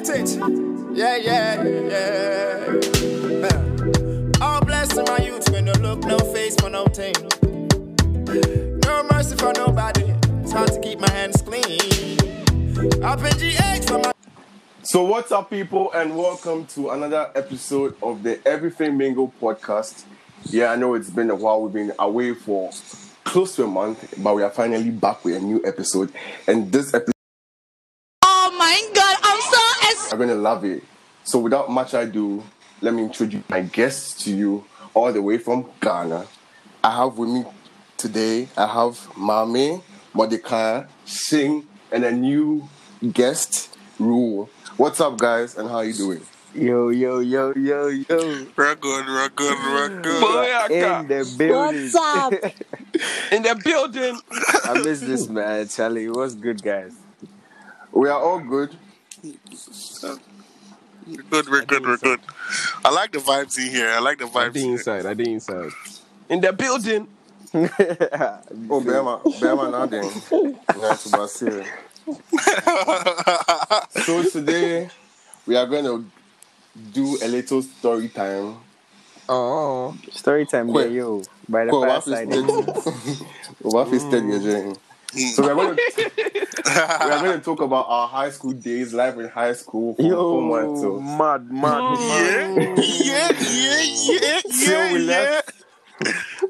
get it. Yeah, yeah, yeah. All my youth when no look, no face for no thing. No mercy for nobody. It's hard to keep my hands clean. Up in GH for my. So, what's up, people, and welcome to another episode of the Everything Mingle podcast. Yeah, I know it's been a while. We've been away for close to a month, but we are finally back with a new episode. And this episode, so excited. you're going to love it. So, without much ado, let me introduce my guests to you all the way from Ghana. I have with me today, I have Mame, Mordecai, Singh, and a new guest, Rule. What's up, guys, and how are you doing? Yo, yo, yo, yo, yo. We're good, we're good, we're good. In the building. What's up? In the building. I miss this man, Charlie. What's good, guys? We are all good. We're good, we're good, we're good. I like the vibes in here. I like the vibes. I vibes did inside. I did inside. In the building. Oh, Bema, Bema, now then. Nice to Brazil. So today we are going to do a little story time. Oh. Story time, Quick. there, yo. By the Go, what is fireside. steady? Eh? What is steady again? So we are going to we are going to talk about our high school days, life in high school, from Yo, form one mad, mad, Yeah, mad. yeah, yeah, yeah, yeah, we yeah.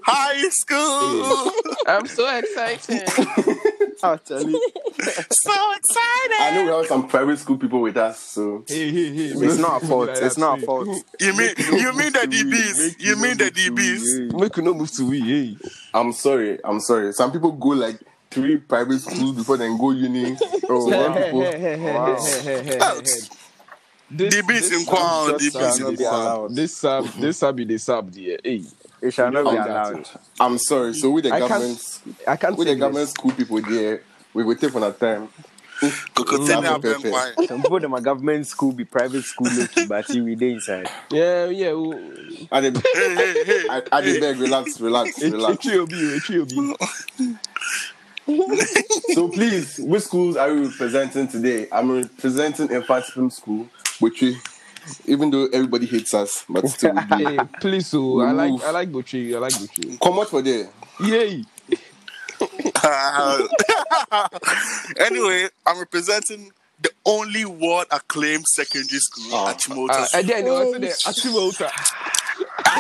High school. I'm so excited. Oh, Charlie. so excited. I know we have some private school people with us, so hey, hey, hey. It's not our fault. Like It's not our fault. You mean you mean the DBs? You mean the DBs? we. Make you not move to we. Hey. I'm sorry. I'm sorry. Some people go like three private schools before they go uni. Oh, some people. Wow. This, DBs in Kwan, this DBs sub- in this Kwan. sub- mm-hmm. This sub, this sub, this sub, yeah. Hey, It shall not be Like that, allowed. I'm sorry. So with the I can't- government, I can't with the government this. school people there, we will take on our time. Kokotene abem kwai. Some people in my government school be private school low but we dey inside. Yeah, yeah. I did, Hey, hey, hey. I, I did beg, relax, relax, It relax. will be, it will be. So please, which schools are you representing today? I'm representing Infant Film School, which we, even though everybody hates us, but still we do. Hey, please, so I like, Move. I like Butchie. I like Butchie. Come out for there. Yay. anyway, I'm representing the only world acclaimed secondary school Ah. at Chimota. Uh, and then I said, Achimota.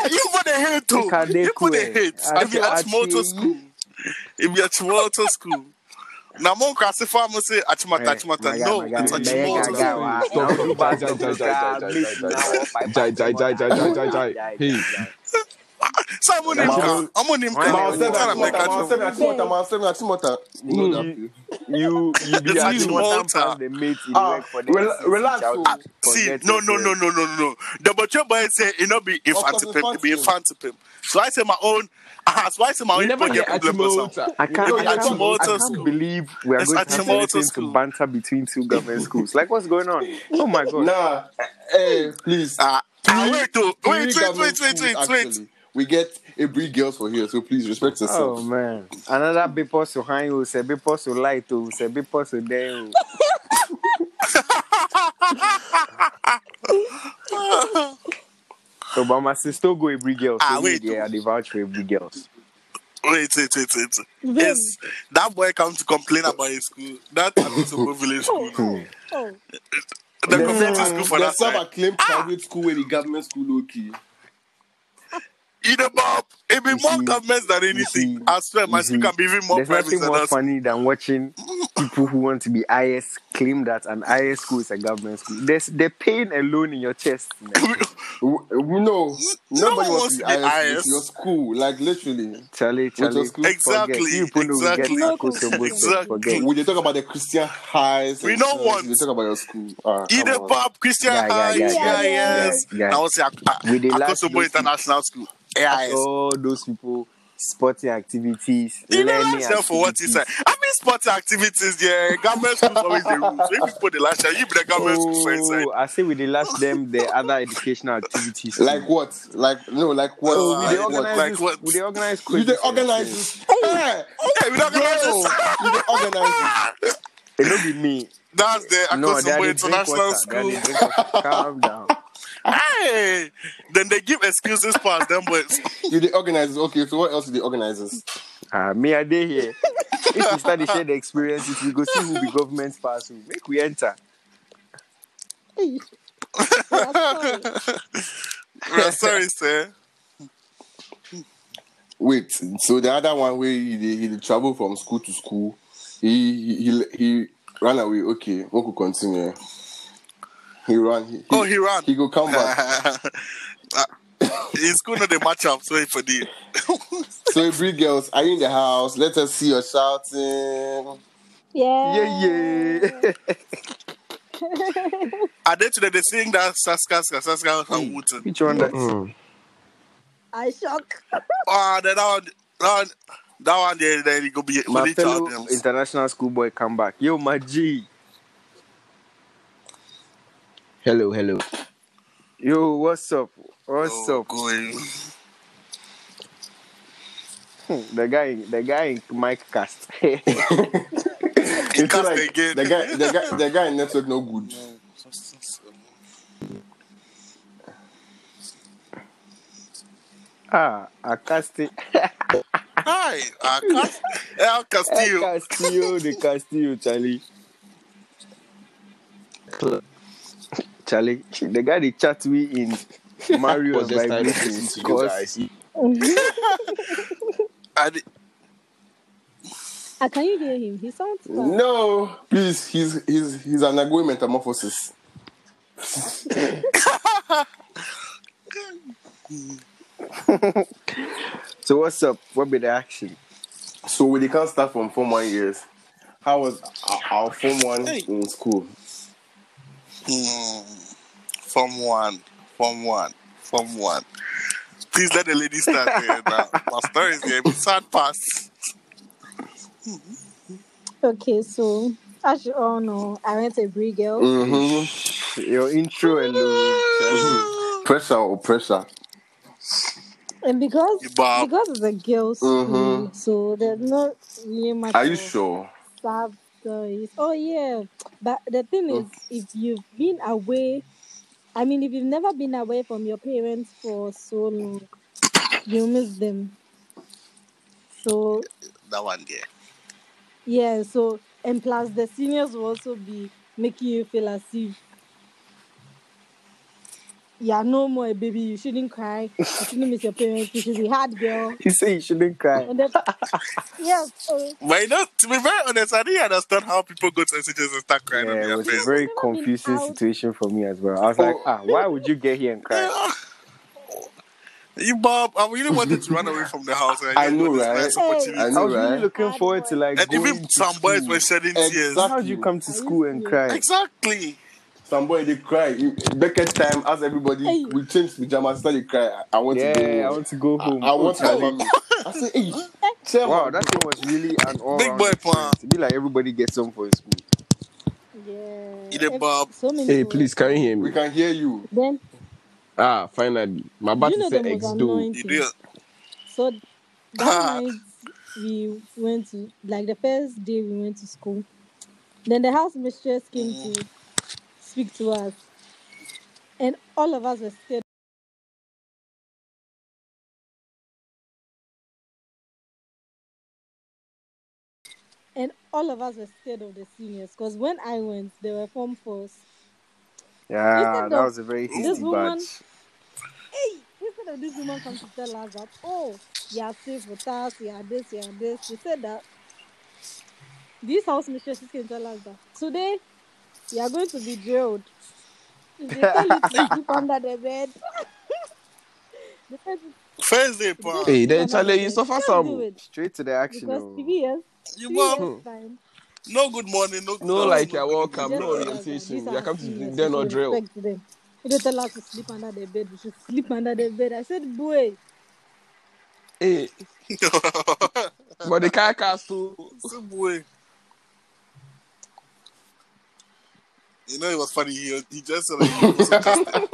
you put the hate too. Look at they You put the cool. hate. If you at Chimoto school, if you at Chimoto school. Now, mon classify me say Achimota, Achimota. No, it's a Chimoto school. Jai, jai, jai, jai, jai, jai, jai. Hey. Simon Nimka. I'm on Nimka. Ma, I'm seven, trying to make Achimota, ma, a seven, Achimota, ma, seven, Achimota. You know that. You you be It's Achimota. one time the Ah, work for the rela- relax, shout oh. See, no, no, no, no, no, no. The butcher boy say it not be infant course, pimp, be infant infant pimp. So I say my own. So I say my You own. never get get problem or something. I can't, I can't, I can't believe we are It's going to have Achimota anything to banter between two government schools. Like, what's going on? Oh my god! Nah, hey, please. Ah, ah, wait, oh, Three wait, wait, government wait, wait, wait, wait. We get a breed girls for here, so please respect us. Oh man, another people so high, you say people so light, you say people so down. So, but my sister go every girl. Ah, wait. yeah, they vouch for every girls. Wait, wait, wait, wait. Yes, that boy come to complain about his school. That Abisobo village school. The community school for The that side. self-acclaimed private school where the government school low key. In the Bob, it be You more see- governments than see- anything. I swear, my you school can be even more There's private nothing than more us. funny than watching mm. people who want to be IS claim that an IS school is a government school. There's the pain alone in your chest. man. We, we know nobody wants to be wants to be IS. IS. Your school, like literally. Charlie, your Charlie, school? Exactly, Forget. You people know exactly. get Exactly. Forget. When they talk about the Christian highs, We and don't stuff, want- They talk about your school. Uh, in come the on. Bob, Christian Yeah, yeah, High, yeah, yeah, yeah, yes. yeah, yeah. I was say With the last International School. AIS. All those people, sporting activities, You know, learning last year for what he said. I mean, sports activities, yeah. Government schools always the rules. So if you put the last year, you be the government school oh, inside. Oh, I say we the last them the other educational activities. Like what? Like no, like what? Oh, we like dey what? organize Like this- what? we dey organize You quizzes dey for organize yourself. this? Oh, eh, oh, hey, Hey, we don't bro, organize this. you dey organize this? It no be me. That's the No, they Akosombo are the drink International water. They are School. the drink water. Calm down. Hey, then they give excuses past them boys. You the organizers. Okay, so what else are the organizers? Ah, me a day here. If we start to share the experiences, we go see who the government pass who. Make we enter. Hey. Yeah, sorry. Sir. Wait, so the other one where he dey- he travel from school to school, he he he, he ran away. Okay, we could continue. He run. He, Oh, he ran. He go come back. His going to the match up, so for the so every girls, are you in the house? Let us see your shouting. Yeah. Yeah, yeah. Are they today they sing that Saska Saska Saska and Wooten? Which one that? Mm. I shock. Oh, then that one, that one, that one there, then it go be My fellow international schoolboy come back. Yo, my G. Hello, hello. Yo, what's up? What's Oh, up? going. The guy, the guy in Mike cast. He It's cast like again. the guy, the guy, the guy in network no good. ah, I cast it. Hi, uh, Cas- El Castillo. Castillo, the Castillo, Charlie. Charlie, the guy they chat we in Mario Was just trying to vibrations. listen to you Cause guys. I Ah, can you hear him? He sounds far. No, please, he's he's he's an undergoing metamorphosis. so what's up? What be the action? So we they can't start from form one years. How was our, our form one in school? Hmm. Form one, form one, form one. Please let the lady start there now. My story is here. Sad pass. Okay, so as you all know, I went to Brie Girl. Mm-hmm. Your intro and Charlie. Pressure or pressure. And because Bob. because it's a girls' school, Mhm. so there's not really much Are you sure? sad stories. Oh yeah. But the thing is if you've been away I mean if you've never been away from your parents for so long, you miss them. So That one there. yeah, so and plus the seniors will also be making you feel as if yeah, no more a baby, you shouldn't cry, you shouldn't miss your parents, you should be hard girl. He said you shouldn't cry. And then yes, so But you know, to be very honest, I didn't understand how people go to SHS and start crying on Yeah, it their was a very confusing situation for me as well. I was like, Oh. ah, why would you get here and cry? You, Bob, I really wanted to run away from the house. And I just know, right? nice Hey. opportunity. I I know, was really right? looking forward to boy. like And going even to some boys were shedding tears. Exactly. How did you come to school and cry? Exactly. Somebody they cry. In Beckett time, as everybody Hey. we change pajamas, start they cry. I, I want to go. Yeah, I want to go home. I want my Oh. I say, hey, chairman. Wow, that thing was really an all Big boy plan. It be like everybody gets some for school. yeah. Eat it, ev- Bob. So many Hey, people- please, can you hear me? we can hear you. Then Ah, finally. My you battery know the said most X annoying You thing. did. So that night we went to like the first day we went to school. Then the house mistress came to speak to us. And all of us were scared. And all of us were scared of the seniors because when I went, they were form fours. Yeah, that was a very this hasty woman- batch. Hey, instead of this woman come to tell us that, oh, you are safe with us, you are this, you are this, she said that these house mistresses can tell us that today you are going to be drilled. If they tell you to sleep under the bed, the bed First day, pa. Hey, then Charlie, you suffer some. Straight to the action. because oh. three You three Bob. years time. No good morning. No, No, like you're welcome. No tell us that orientation. these You are come to seniors, then or drill. respect them. If they tell us to sleep under the bed, we should sleep under the bed. I said, boy, Hey, but the car castle. Some boy. You know, it was funny. He, he just said, like, he was sarcastic.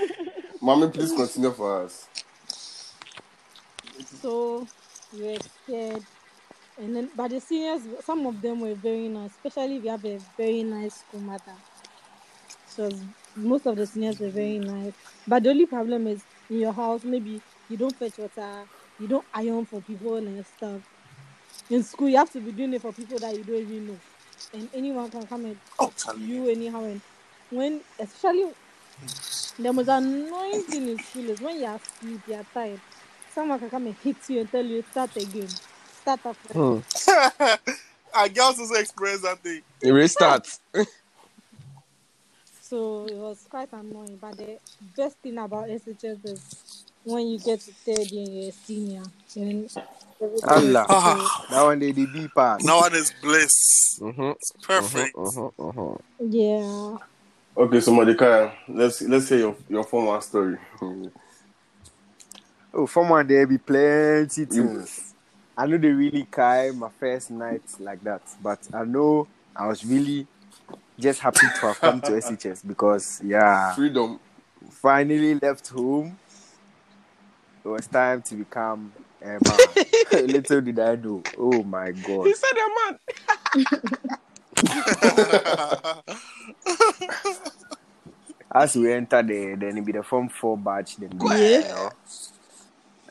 Mommy, please continue for us. So we were scared. And then, but the seniors, some of them were very nice, especially if you have a very nice school mother. So most of the seniors were very nice. But the only problem is in your house, maybe you don't fetch water, you don't iron for people and stuff. In school, you have to be doing it for people that you don't even know, and anyone can come and Oh, talk to you anyhow. And when, especially, the most annoying thing in school is when you are asleep, you are tired. Someone can come and hit you and tell you start again, start up. Hmm. and girls also experience that thing. Restart. So it was quite annoying. But the best thing about SHS is when you get to third year, you're a senior. Then everything is Allah. okay. That one they the B pass. Now one is bliss. Mm-hmm. It's perfect. Mm-hmm. Mm-hmm. Yeah. Okay, so Mordecai, let's let's hear your your form one story. Oh, from one there be plenty things. I know they really carry my first night like that, but I know I was really just happy to have come to SHS because yeah, Freedom. finally left home. It was time to become a man. Little did I know. Oh my god. He said that man. As we entered the then it be the form four batch then be, Yeah. you know.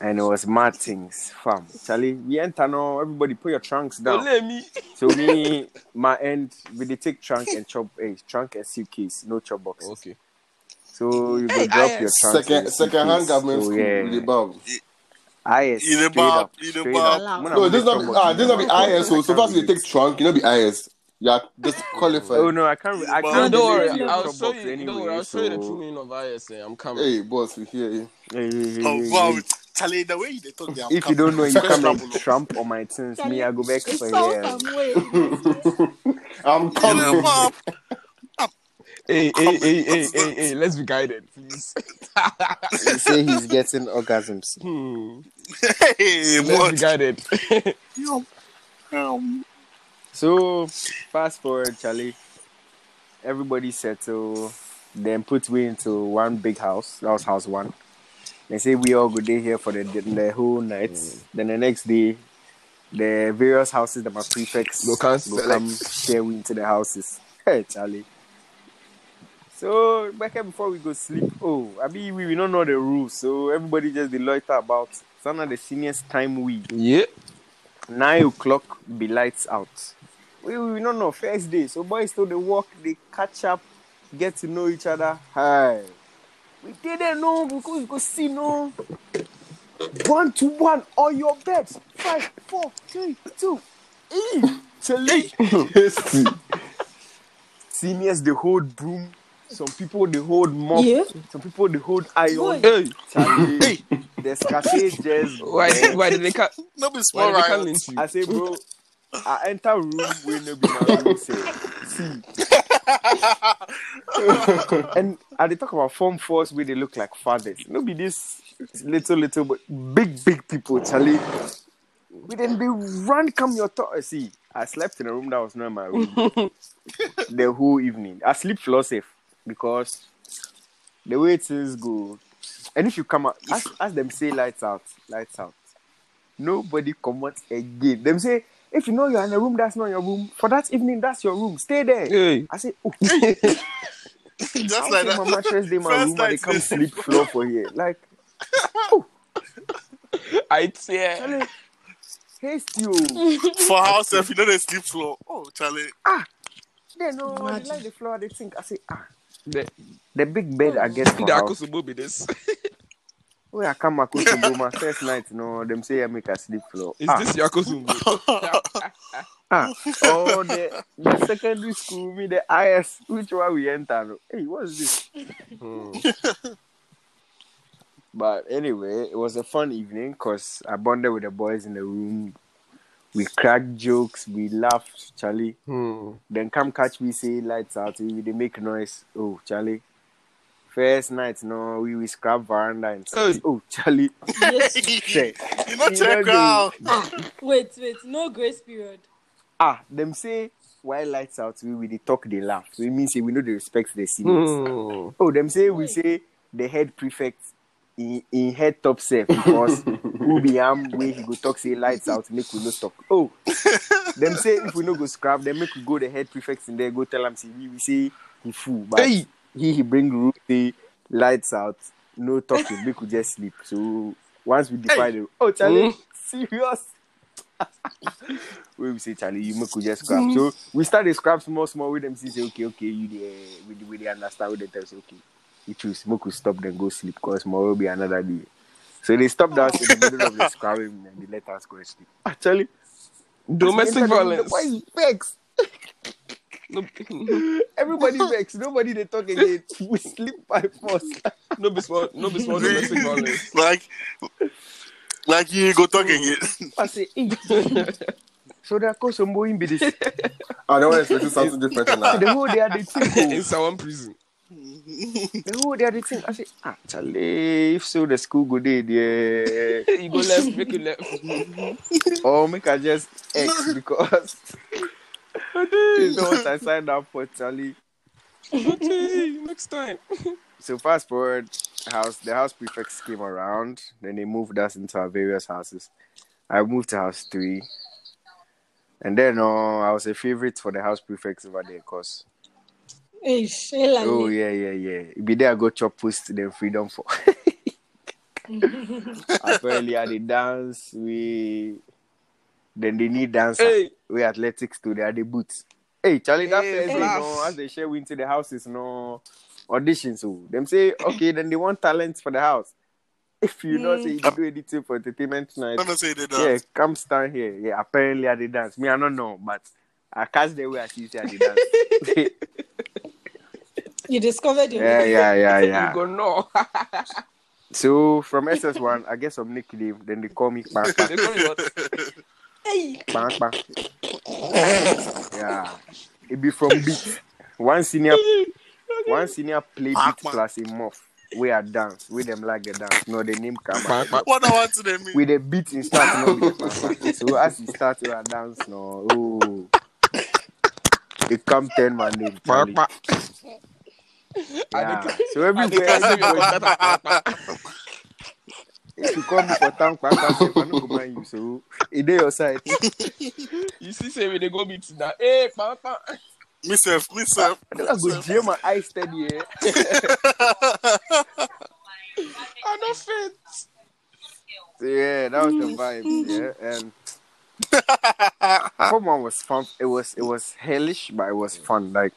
And it was mad things, fam. Charlie, we enter now, everybody put your trunks down. Don't let me. So me, my end, we dey take trunk and chop, eh, trunk and suitcase, no chop box. Okay. So you go Hey, drop I- your trunk. Second second hand government school with the bob. I In the straight up, in the straight up. No, this in not the be, ah, this not be I IS. So, so can't far as you take trunk, you know be IS. Yeah, disqualified. Oh no, I can't. I can't No, don't worry. I'll chop show you. anyway. Don't worry. I'll show you the so- true meaning of ISA. I'm coming. Hey, boss, we hear you. Hey, hey, hey, Oh hey, wow, hey. Charlie, the way they talk, they If you don't know, you Special come and trouble. tramp on my things. Me, I go back for so years. I'm In the coming. Hey, hey, hey, hey, hey, hey. Let's be guided, please. They say he's getting orgasms. Hmm. Hey, Let's be what? guided. Um, So fast forward, Charlie. Everybody settle. Then put we into one big house. That was house one. They say we all go there here for the the whole night. Then the next day, the various houses that my prefects will come share we into the houses. Hey, Charlie. So back here before we go sleep, oh, I mean we, we don't know the rules, so everybody just loiter about. Some of the seniors time we Yeah. nine o'clock be lights out. We we don't know first day, so boys still the walk, they catch up, get to know each other. Hi, we didn't know because we could see no one to one on your bed. Five, four, three, two. E. Hasty. Seniors the whole broom. Some people they hold mop. Yeah. Some people they hold iron. Boy. Hey, Charlie, the scatter just why, why did they cut? no be Why small did they cut riot. lynch you? I say, bro, I enter room where no be my room. Say, see, and I they talk about form force where they look like fathers. No be this little little but big big people, Charlie. We then they run come your thought. See, I slept in a room that was not my room the whole evening. I sleep floor safe because the way things go, and if you come out, ask, ask them say lights out, lights out. Nobody come out again. Them say if you know you're in a room that's not your room for that evening, that's your room. Stay there. Hey, I say, oh, Just I'll like say my that. mattress day, my First room, and they night, come sleep floor for here. Like, I tear. Charlie, haste you. For house, if you know the sleep floor. Oh, Charlie. Ah. They know they like the floor. They think I say, ah, The, the big bed I get for the house. Akosombo be this. Where I come back to my first night, no, them say I make a sleep floor. Is ah, this your Akosombo? ah. Oh, the, the secondary school, me the IS, which one we enter? no? Hey, what's this? Hmm. But anyway, it was a fun evening because I bonded with the boys in the room. We crack jokes, we laugh, Charlie. Hmm. Then come catch me say lights out, we they make noise. Oh, Charlie. First night, no, we we scrap veranda and Hey. oh, Charlie. Yes. You know, You check know. Wait, wait. No grace period. ah, them say while lights out, we we they talk, they laugh. We mean say we know they respect the seniors. Hmm. Oh, them say we say the head prefect in, in head top safe because who be am he go talk say lights out make we no talk. Oh, them say if we no go scrap, then make we go the head prefect in there go tell am say we we say he fool, but Hey. he he bring rule say lights out, no talking, make we just sleep. So once we define the oh Charlie, hmm? serious. we we say Charlie, you make we just scrap. Hmm. So we start the scrap small small with them. See say okay okay you the we the, we the understand with them tell say okay you choose make we stop then go sleep because tomorrow will be another day. So they stopped us in the middle of the scrapping and they let us go and sleep. Actually, Domestic violence. Why you vex? No, Everybody vex. Nobody they talk again. We sleep by force. no be small, no be small domestic violence. like, like you go talk again. I say, hey. so there goes some boy in be this. I don't expect something different than So that. the whole day are the thing. In Nsawam prison. The whole day are the thing. I say, ah, Charlie, if so the school go there, yeah. You go left, make you left. or make I just X because you know what I signed up for, Charlie. Okay, next time. So fast forward, house the house prefects came around. Then they moved us into our various houses. I moved to house three, and then uh, I was a favorite for the house prefects over there, cause Hey, oh yeah yeah yeah, be there I go chop post then freedom for. Apparently, I did dance. We then they need dancer. Hey. We athletics too. They are the boots. Hey, Charlie, that Hey, first day, laugh. no, as they share we into the houses, no audition. So oh. them say, okay, then they want talents for the house. If you know say you can do anything for entertainment tonight, I'm not saying they yeah, don't. come stand here. Yeah, apparently I did dance. Me, I don't know, but I catch the way I see say I did dance. You discovered your yeah, yeah, yeah, yeah. You go no. So from SS1, I get some nickname. Then they call me Bang they call you what? Hey, Bang Bang. Yeah, it be from beat. One senior, one senior play Bang, beat bang. plus a muff. We are dance. We them like the dance. No, the name come Bang, bang. What I want to them mean? with the beat in start. No, with the bang, bang. So as you start your dance, no, oh, it come ten man name. Charlie. Bang, Yeah. So And everywhere, can say you everybody, bang, bang. if you call me for town, bang, bang, bang, I no go mind you. So it dey your side. You see, say when they go meet now. Hey, bang, bang. Myself, myself. I don't go jam my eye steady. Eh? I don't fit. So yeah, that was the vibe. Yeah, and form one was fun. It was it was hellish, but it was fun. Like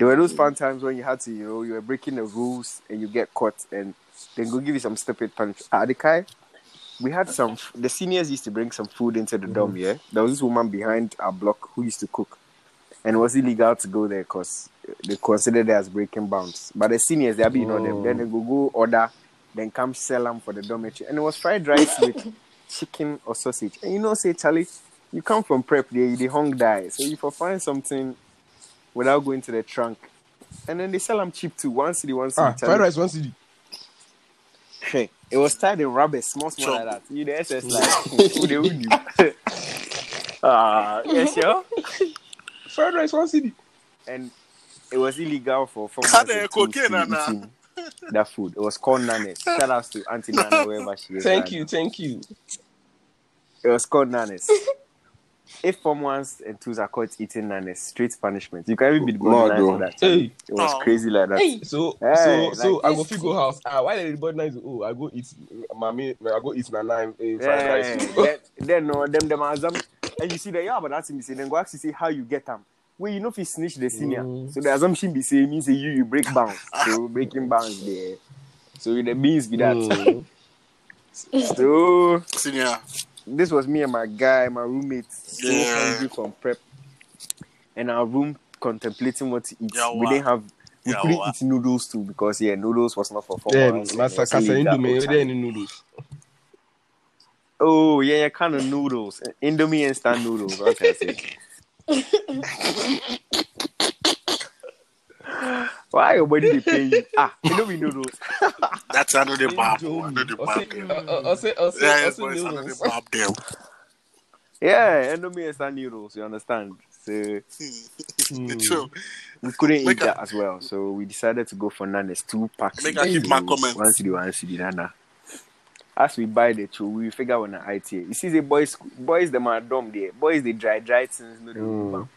there were those fun times when you had to, you know, you were breaking the rules and you get caught, and then go give you some stupid punch. Ah, the guy, we had some. The seniors used to bring some food into the dorm. Yeah, there was this woman behind our block who used to cook, and it was illegal to go there because they considered it as breaking bounds. But the seniors, they'll be you know them. Then they go go order, then come sell them for the dormitory, and it was fried rice with chicken or sausage. And you know, say Charlie, you come from prep there, you the hung die, so you for find something without going to the trunk, and then they sell them cheap too. One city, one city. Ah, fried rice, one cedi. Hey, it was tied in rubber, small, small like that. You the SS like who they own you. Ah, yes, yo. Fried rice, one cedi. And it was illegal for for Had months a and to cocaine, that food. It was called nanes. Shout out to Auntie Nana wherever she is. Thank right you, now. thank you. It was called nanes. If form ones and twos are caught eating nanes, straight punishment. You can't even be Mad, nice though. for that. Hey. It was Oh. crazy like that. hey. So, Hey, so, so I go this- fit go house. Ah, why did everybody nice? Oh, I go eat, mommy. I go eat nana uh, fried Yeah, rice. then, then no, them them assume, and you see that yeah, but that's me say then go ask you say how you get them. Well, you know if you snitch the senior, Mm. so the assumption be say means say you you break bounds, so breaking bounds there. So the means be that. Mm. So Senior. This was me and my guy, my roommate, so Yeah. hungry from prep, and our room contemplating what to eat. Yeah, we wow. didn't have. We Yeah, couldn't wow. eat noodles too because yeah, noodles was not for four Then, hours. master kasa indomie, there any noodles. Oh yeah, yeah, kind of noodles, Indomie instant noodles. What can I say? Why your body ah, they pay you? Ah, Indomie noodles. That's another bab. Another bab them. I say, I say, Yeah, I yes, say boys, another noodles. bab them. Yeah, Indomie instant noodles. You understand? So hmm, True. we couldn't Make eat a- that as well. So we decided to go for nanas, two packs. Make a keep my comment. One city, one city, nana. As we buy the two, we figure on the IT. You see the boys, boys them are dumb there. Boys they dry dry things, no they move am.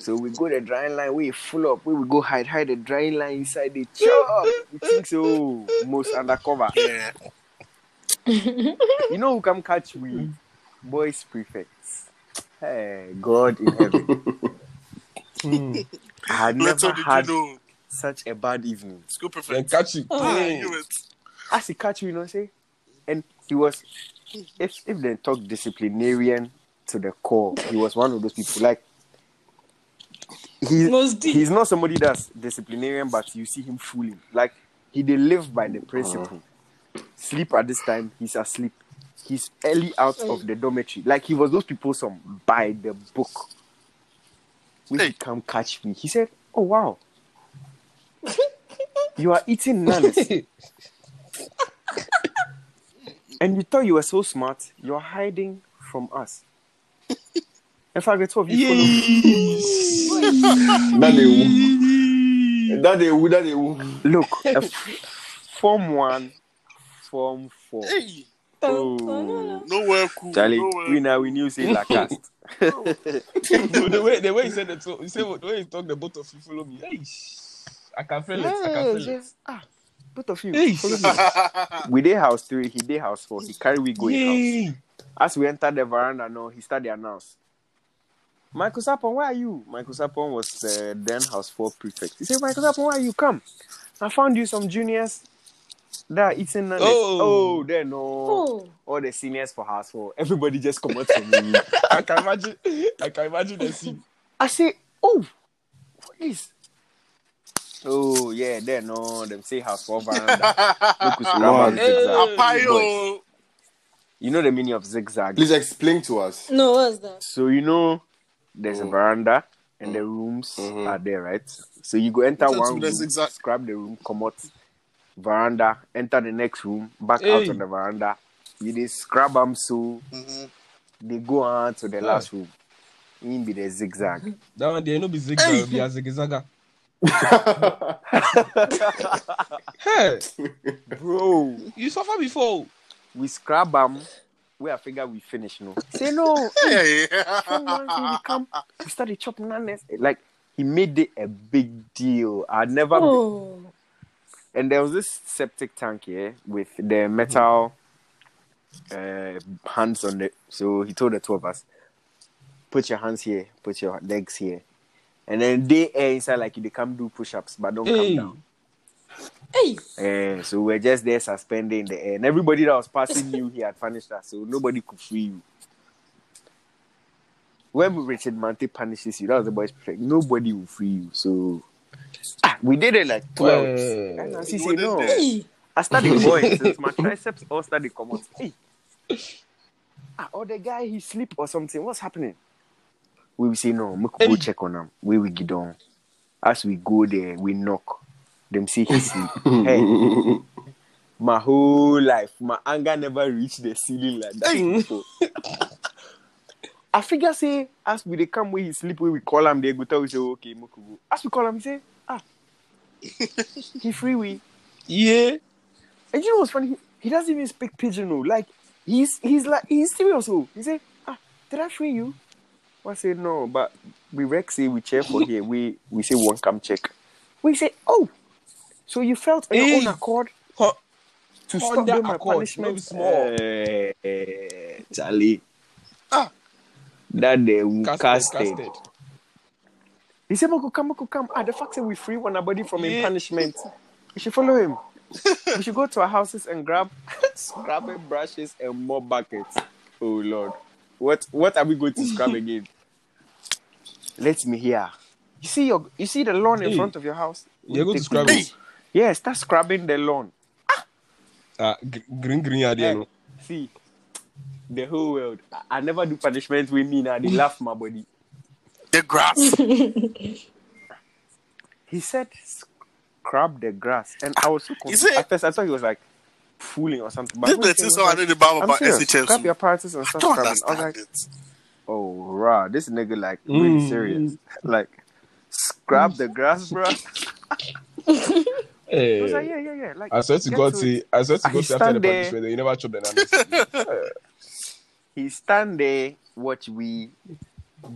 So we go the drying line, we full up, we will go hide hide the drying line inside the chop. We think so most undercover. Yeah. You know who come catch we? Boys prefects. Hey, God in heaven. I had Little never did had you know. such a bad evening. School Then catch you. Ah, I Hey. knew it. As he catch you, you know, say, and he was, if if they talk disciplinarian to the core, he was one of those people. Like, he, Most he's not somebody that's disciplinarian, but you see him fooling. Like, he they live by the principle. Mm-hmm. Sleep at this time, he's asleep. He's early out of the dormitory. Like, he was those people some by the book. When he Hey. come catch me, he said, "Oh wow, you are eating nanas." and you thought you were so smart, you're hiding from us. In fact, the two of you follow me. That they woo. That they woo. That they woo. Look, a f- Form 1, Form 4. Hey. Oh. Nowhere cool. Charlie, nowhere we now we knew say la cast. The way the way he said it, so he said the way he talked, the both of you follow me. Hey, I can feel it. I can feel it. Ah, both of you. Hey. Follow me. we did house three, he did house four. He carry we go in house. As we entered the veranda, no, he started announce. Michael Sarpong, where are you? Michael Sarpong was uh, then house four prefect. He said, Michael Sarpong, where are you? Come. I found you some juniors that are eating nuggets. Oh. Oh, they know Oh. all the seniors for house four. Everybody just come out from me. I can imagine. I can imagine the scene. I say, oh, what is? Oh yeah, they know them say house four veranda. Look who's Man. zigzag. Hey. You know the meaning of zigzag. Please explain to us. No, what's that? So you know, there's a Mm. veranda and the rooms Mhm. are there, right? So you go enter Listen one the room, zigzag. scrap the room, come out, veranda, enter the next room, back out on the veranda. You dey scrap them so Mhm. they go on to the Yeah. last room. In be the zigzag. That one there no be zigzag, be a zigzaga. Hey, Bro, you suffer before. we scrub them. We are figure we finish no. Say no. Hey. Come on, say we come. We started chopping nanas. Like he made it a big deal. I never Oh. and there was this septic tank here with the metal uh, hands on it. So he told the two of us, put your hands here, put your legs here. And then they air inside like you they come do push ups, but don't Hey. come down. Hey. Eh, so we're just there suspended in the air. And everybody that was passing you, he had punished us. So nobody could free you. When Richard Mante punishes you, that was the boys perfect. Nobody will free you. So ah, we did it like 12. Well, and Nancy you say, no. Hey. I started going since my triceps all started come out. Hey. Ah, or the guy he sleep or something. What's happening? We will say no. We could go check on him. We will get on. As we go there, we knock. Them see he sleep. hey, my whole life, my anger never reached the ceiling like that. I figure say as we they come where he sleep where we call him they go tell we say okay Mokugo. As we call him he say ah he free we yeah. and you know what's funny? He, doesn't even speak pidgin. no. Like he's he's like he's serious. Oh, he say, ah, did I free you? I say no, but we rec say we check for here. We we say one come check. We say, oh, so you felt on your Hey. own accord Huh. to stop doing my Accord, punishment. no small. Eh, eh, Charlie. Ah. That they we Casted, casted. casted. He said, Moko, come, Moko, come. Ah, the fact that we free one body from a Yeah. punishment. We should follow him. we should go to our houses and grab scrubbing brushes and more buckets. Oh Lord. What what are we going to scrub again? Let me hear. You see your you see the lawn in Hey. front of your house? You're going to scrub it. Yeah, start scrubbing the lawn. Ah, gr- green, green, yeah, there, no. See, the whole world. I, I never do punishment with me now. They laugh my body. The grass. He said scrub the grass. And I was so confused. it- At first I thought he was like fooling or something. But This when he the said thing it so I know like, the Bible about serious. SHS. Grab your apparatus and I start don't scrubbing. I was like, it. oh, rah, this nigga like really Mm. serious. Like, scrub the grass, bro. Eh, He was like, Yeah. yeah, yeah, yeah. Like, I swear to get God, to see. I swear to And God, see, after the stand there. punishment, you never chop the he stand there, watch we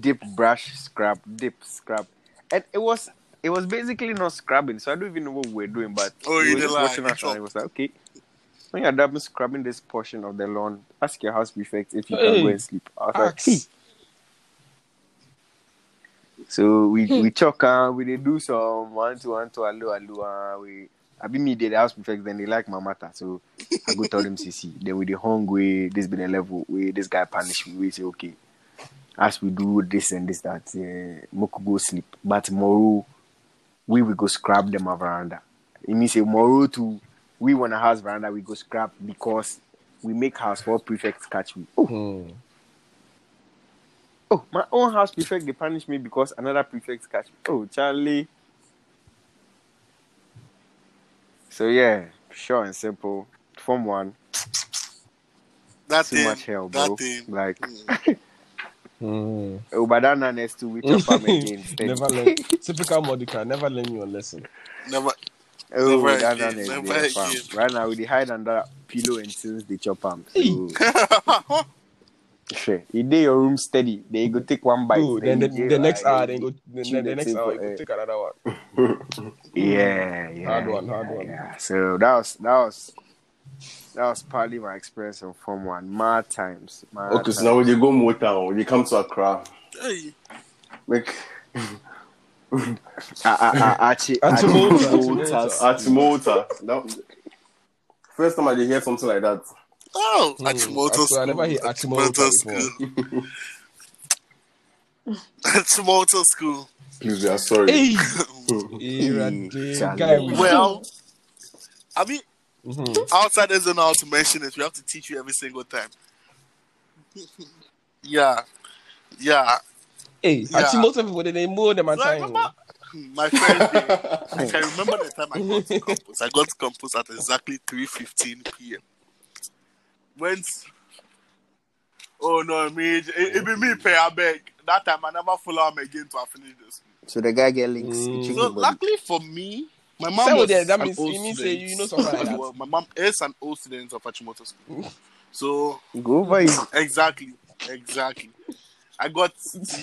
dip, brush, scrub, dip, scrub, and it was it was basically not scrubbing. So I don't even know what we were doing, but Oh, he you was did just lie, watching us, and chop. he was like, okay. When you're done scrubbing this portion of the lawn, ask your house prefect if you Hey. can go and sleep. I was like, hey. So we we talk and we dey do some one to one to alu alu and we I be me dey the house prefect then they like my matter. So I go tell them CC. Then we the hung way this be the level where this guy punish me. We say okay. As we do this and this that uh, Moku go sleep. But tomorrow we will go scrap them a veranda. It means say tomorrow too we want a house veranda we go scrap because we make house for prefects catch me. Oh, Hmm. Oh, my own house prefect they punish me because another prefect catch me. Oh, Charlie. So yeah, sure and simple. Form one, That's too thing, much hell, bro. that thing. Like Hmm. oh, but that next two we chop am again. steady. never learn. Typical Mordecai, never learn your lesson. Never. Oh, Never that again, next never again. Right now we hide under pillow and since they chop am. So sure, you dey your room steady. Then you go take one bite. Good. Then the, the dey next hour, then go. Then, then the the next hour, for you go take another one. Yeah, yeah. Hard one, yeah, hard one. Yeah. So that was that was that was partly my experience on Form One. Mad times. Mad Okay, times. so now when you go Motown, when you come to Accra, hey, make Ah, ah, ah, Archie, Archie Archie Mota, Mota. Archie Mota. at Mota. That, first time I did hear something like that. Oh, Hmm. Achimoto I school. I never hear Achimoto Achimoto school. Achimoto school. Please, we are sorry. Hey, Charlie. guy. Well, I mean, Mhm. outsiders don't know how to mention it. We have to teach you every single time. yeah, yeah. Hey, Yeah. Achimoto people, they they more than my Like, time. remember my first day? I can remember the time I got to campus. I got to campus at exactly three fifteen p.m. Went. Oh no, me! It, it be me pay. I beg. That time I never follow him again to finish this. So the guy get links. Mm. Chicken So luckily for me, my mom So was that- that means- old you mean say you know something like that? Well, my mom is an old student of Achimoto school. So Go over you. exactly, exactly. I got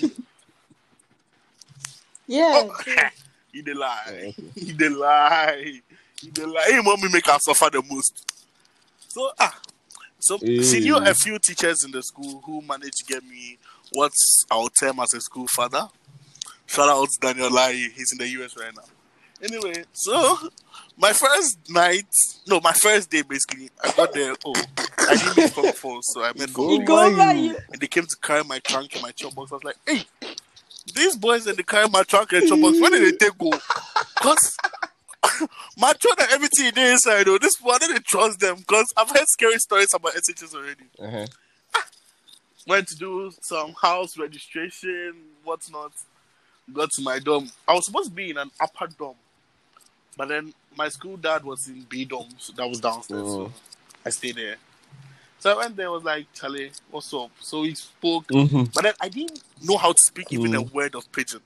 Yeah. Oh, he dey lie. He dey lie. He dey lie. He want me make her suffer the most. So ah, so she knew a eh. few teachers in the school who managed to get me what I'll term as a school father. Shout out to Daniel Lai. He's in the US right now. Anyway, so my first night, no, my first day basically, I got there. Oh, I didn't meet from before, so I met from He go you. and they came to carry my trunk and my chop box. I was like, hey, these boys and they carry my trunk and chop box. Where did they take go? Cause my and everything they inside though. This one, I didn't trust them because I've heard scary stories about SHS already. Uh-huh. Went to do some house registration, whatnot. Got to my dorm. I was supposed to be in an upper dorm, but then my school dad was in B dorm, so that was downstairs. So I stayed there. So I went there. Was like, Charlie, what's up? So he spoke, Mm-hmm. but then I didn't know how to speak even a Mm. word of pidgin.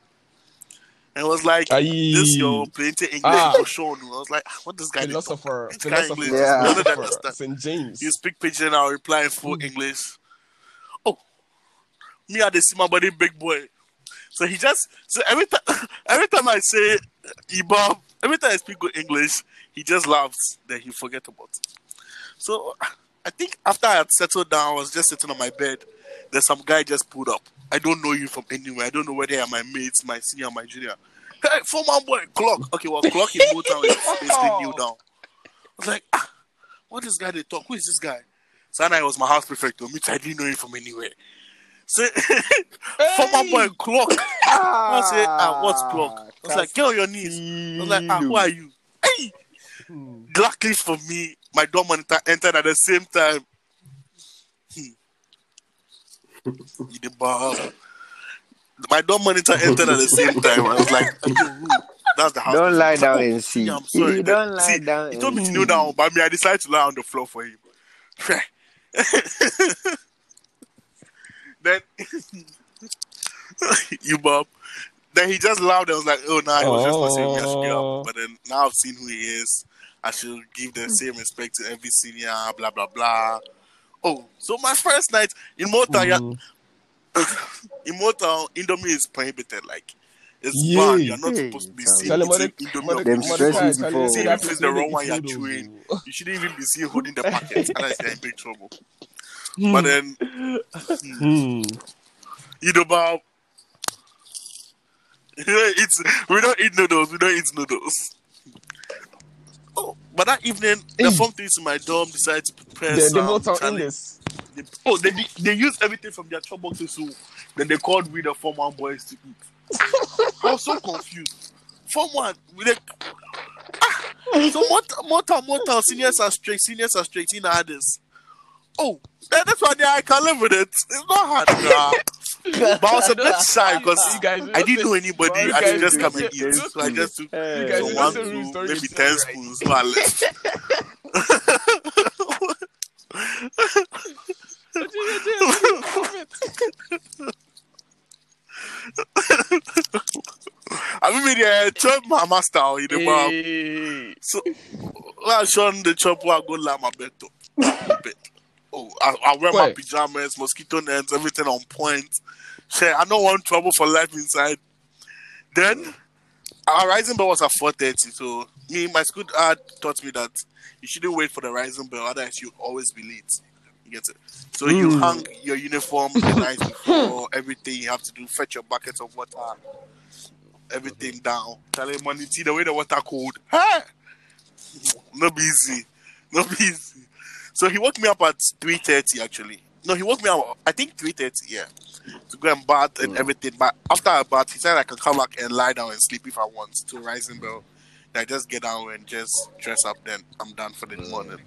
And it was like, Aye. this your plenty English Ah. for sure. I was like, ah, what this guy dey talk? Philosopher, Which kind philosopher, English? Yeah. I philosopher, understand. St. James. You speak pidgin, I'll reply in full English. Oh, me I dey see my body big boy. So he just so every time every time I say Ibab, every time I speak good English, he just laughs. Then he forget about it. So I think after I had settled down, I was just sitting on my bed. Then some guy just pulled up. I don't know you from anywhere. I don't know whether are my mates, my senior, my junior. Hey, former boy, clock. Okay, well, clock in Motown is basically new down. I was like, ah, what is this guy they talk? Who is this guy? Sana was my house prefect. To me, I didn't know him from anywhere. So, former boy, clock. I said, ah, what's clock? I was like, get on your knees. I was like, ah, who are you? Hey! Luckily for me, my dorm monitor entered at the same time. Hmm. You the bomb. My dorm monitor entered at the same time. I was like, that's the house. Don't lie prefect." down Oh, and see. yeah, I'm sorry. You don't lie see, down He told me to kneel down, but me, I decided to lie on the floor for him. then you Bob. then he just laughed and was like, "Oh, nah, he was just saying we should Oh. up." But then now I've seen who he is. I should give the same respect to every senior. Blah blah blah. Oh, so my first night in Motown, yeah, Mm. in Motown, Indomie is prohibited. Like it's Yeah. banned. You're not Yeah, supposed to be Charlie. seen Charlie, eating Indomie. Mordecai- Them or stresses before. See if it's the wrong one you're chewing. You shouldn't even be seen holding the packet. Unless you're in big trouble. Hmm. But then. Hmm. you know about it's we don't eat noodles. We don't eat noodles. Oh, but that evening, the form things in my dorm decided to prepare some. Motown Charlie- English. they, oh, they they use everything from their chop boxes. So then they called we the form one boys to eat. I was so confused. Form one, we like. Ah, so Motown, Motown, seniors are straight, seniors are straight in others. Oh, that's why I can live with it. It's not hard, nah. but I was a bit shy because I didn't know anybody. I guys should just come say- and eat. So I just took You guys, eh. so one, don't say real two, maybe to ten right. spoons. So I left. I mean, yeah, chop mama style, oh, you know, but so when I shone the chop, I go lie my bed to bed. Oh, I, I wear my pajamas, mosquito nets, everything on point. Shit, I don't want trouble for life inside. Then our rising bell was at four thirty, so me my school dad taught me that you shouldn't wait for the rising bell, otherwise you always be late. You get it. So you hmm. hang your uniform the night before everything you have to do, fetch your buckets of water, everything down. Tell him money the way the water cold. Hey! No be easy. No be easy. So he woke me up at three thirty actually. No, he woke me up I think three thirty, yeah. To go and bath and mm. everything. But after I bath, he said I can come back and lie down and sleep if I want to rising bell. I just get down and just dress up, then I'm done for the mm. morning.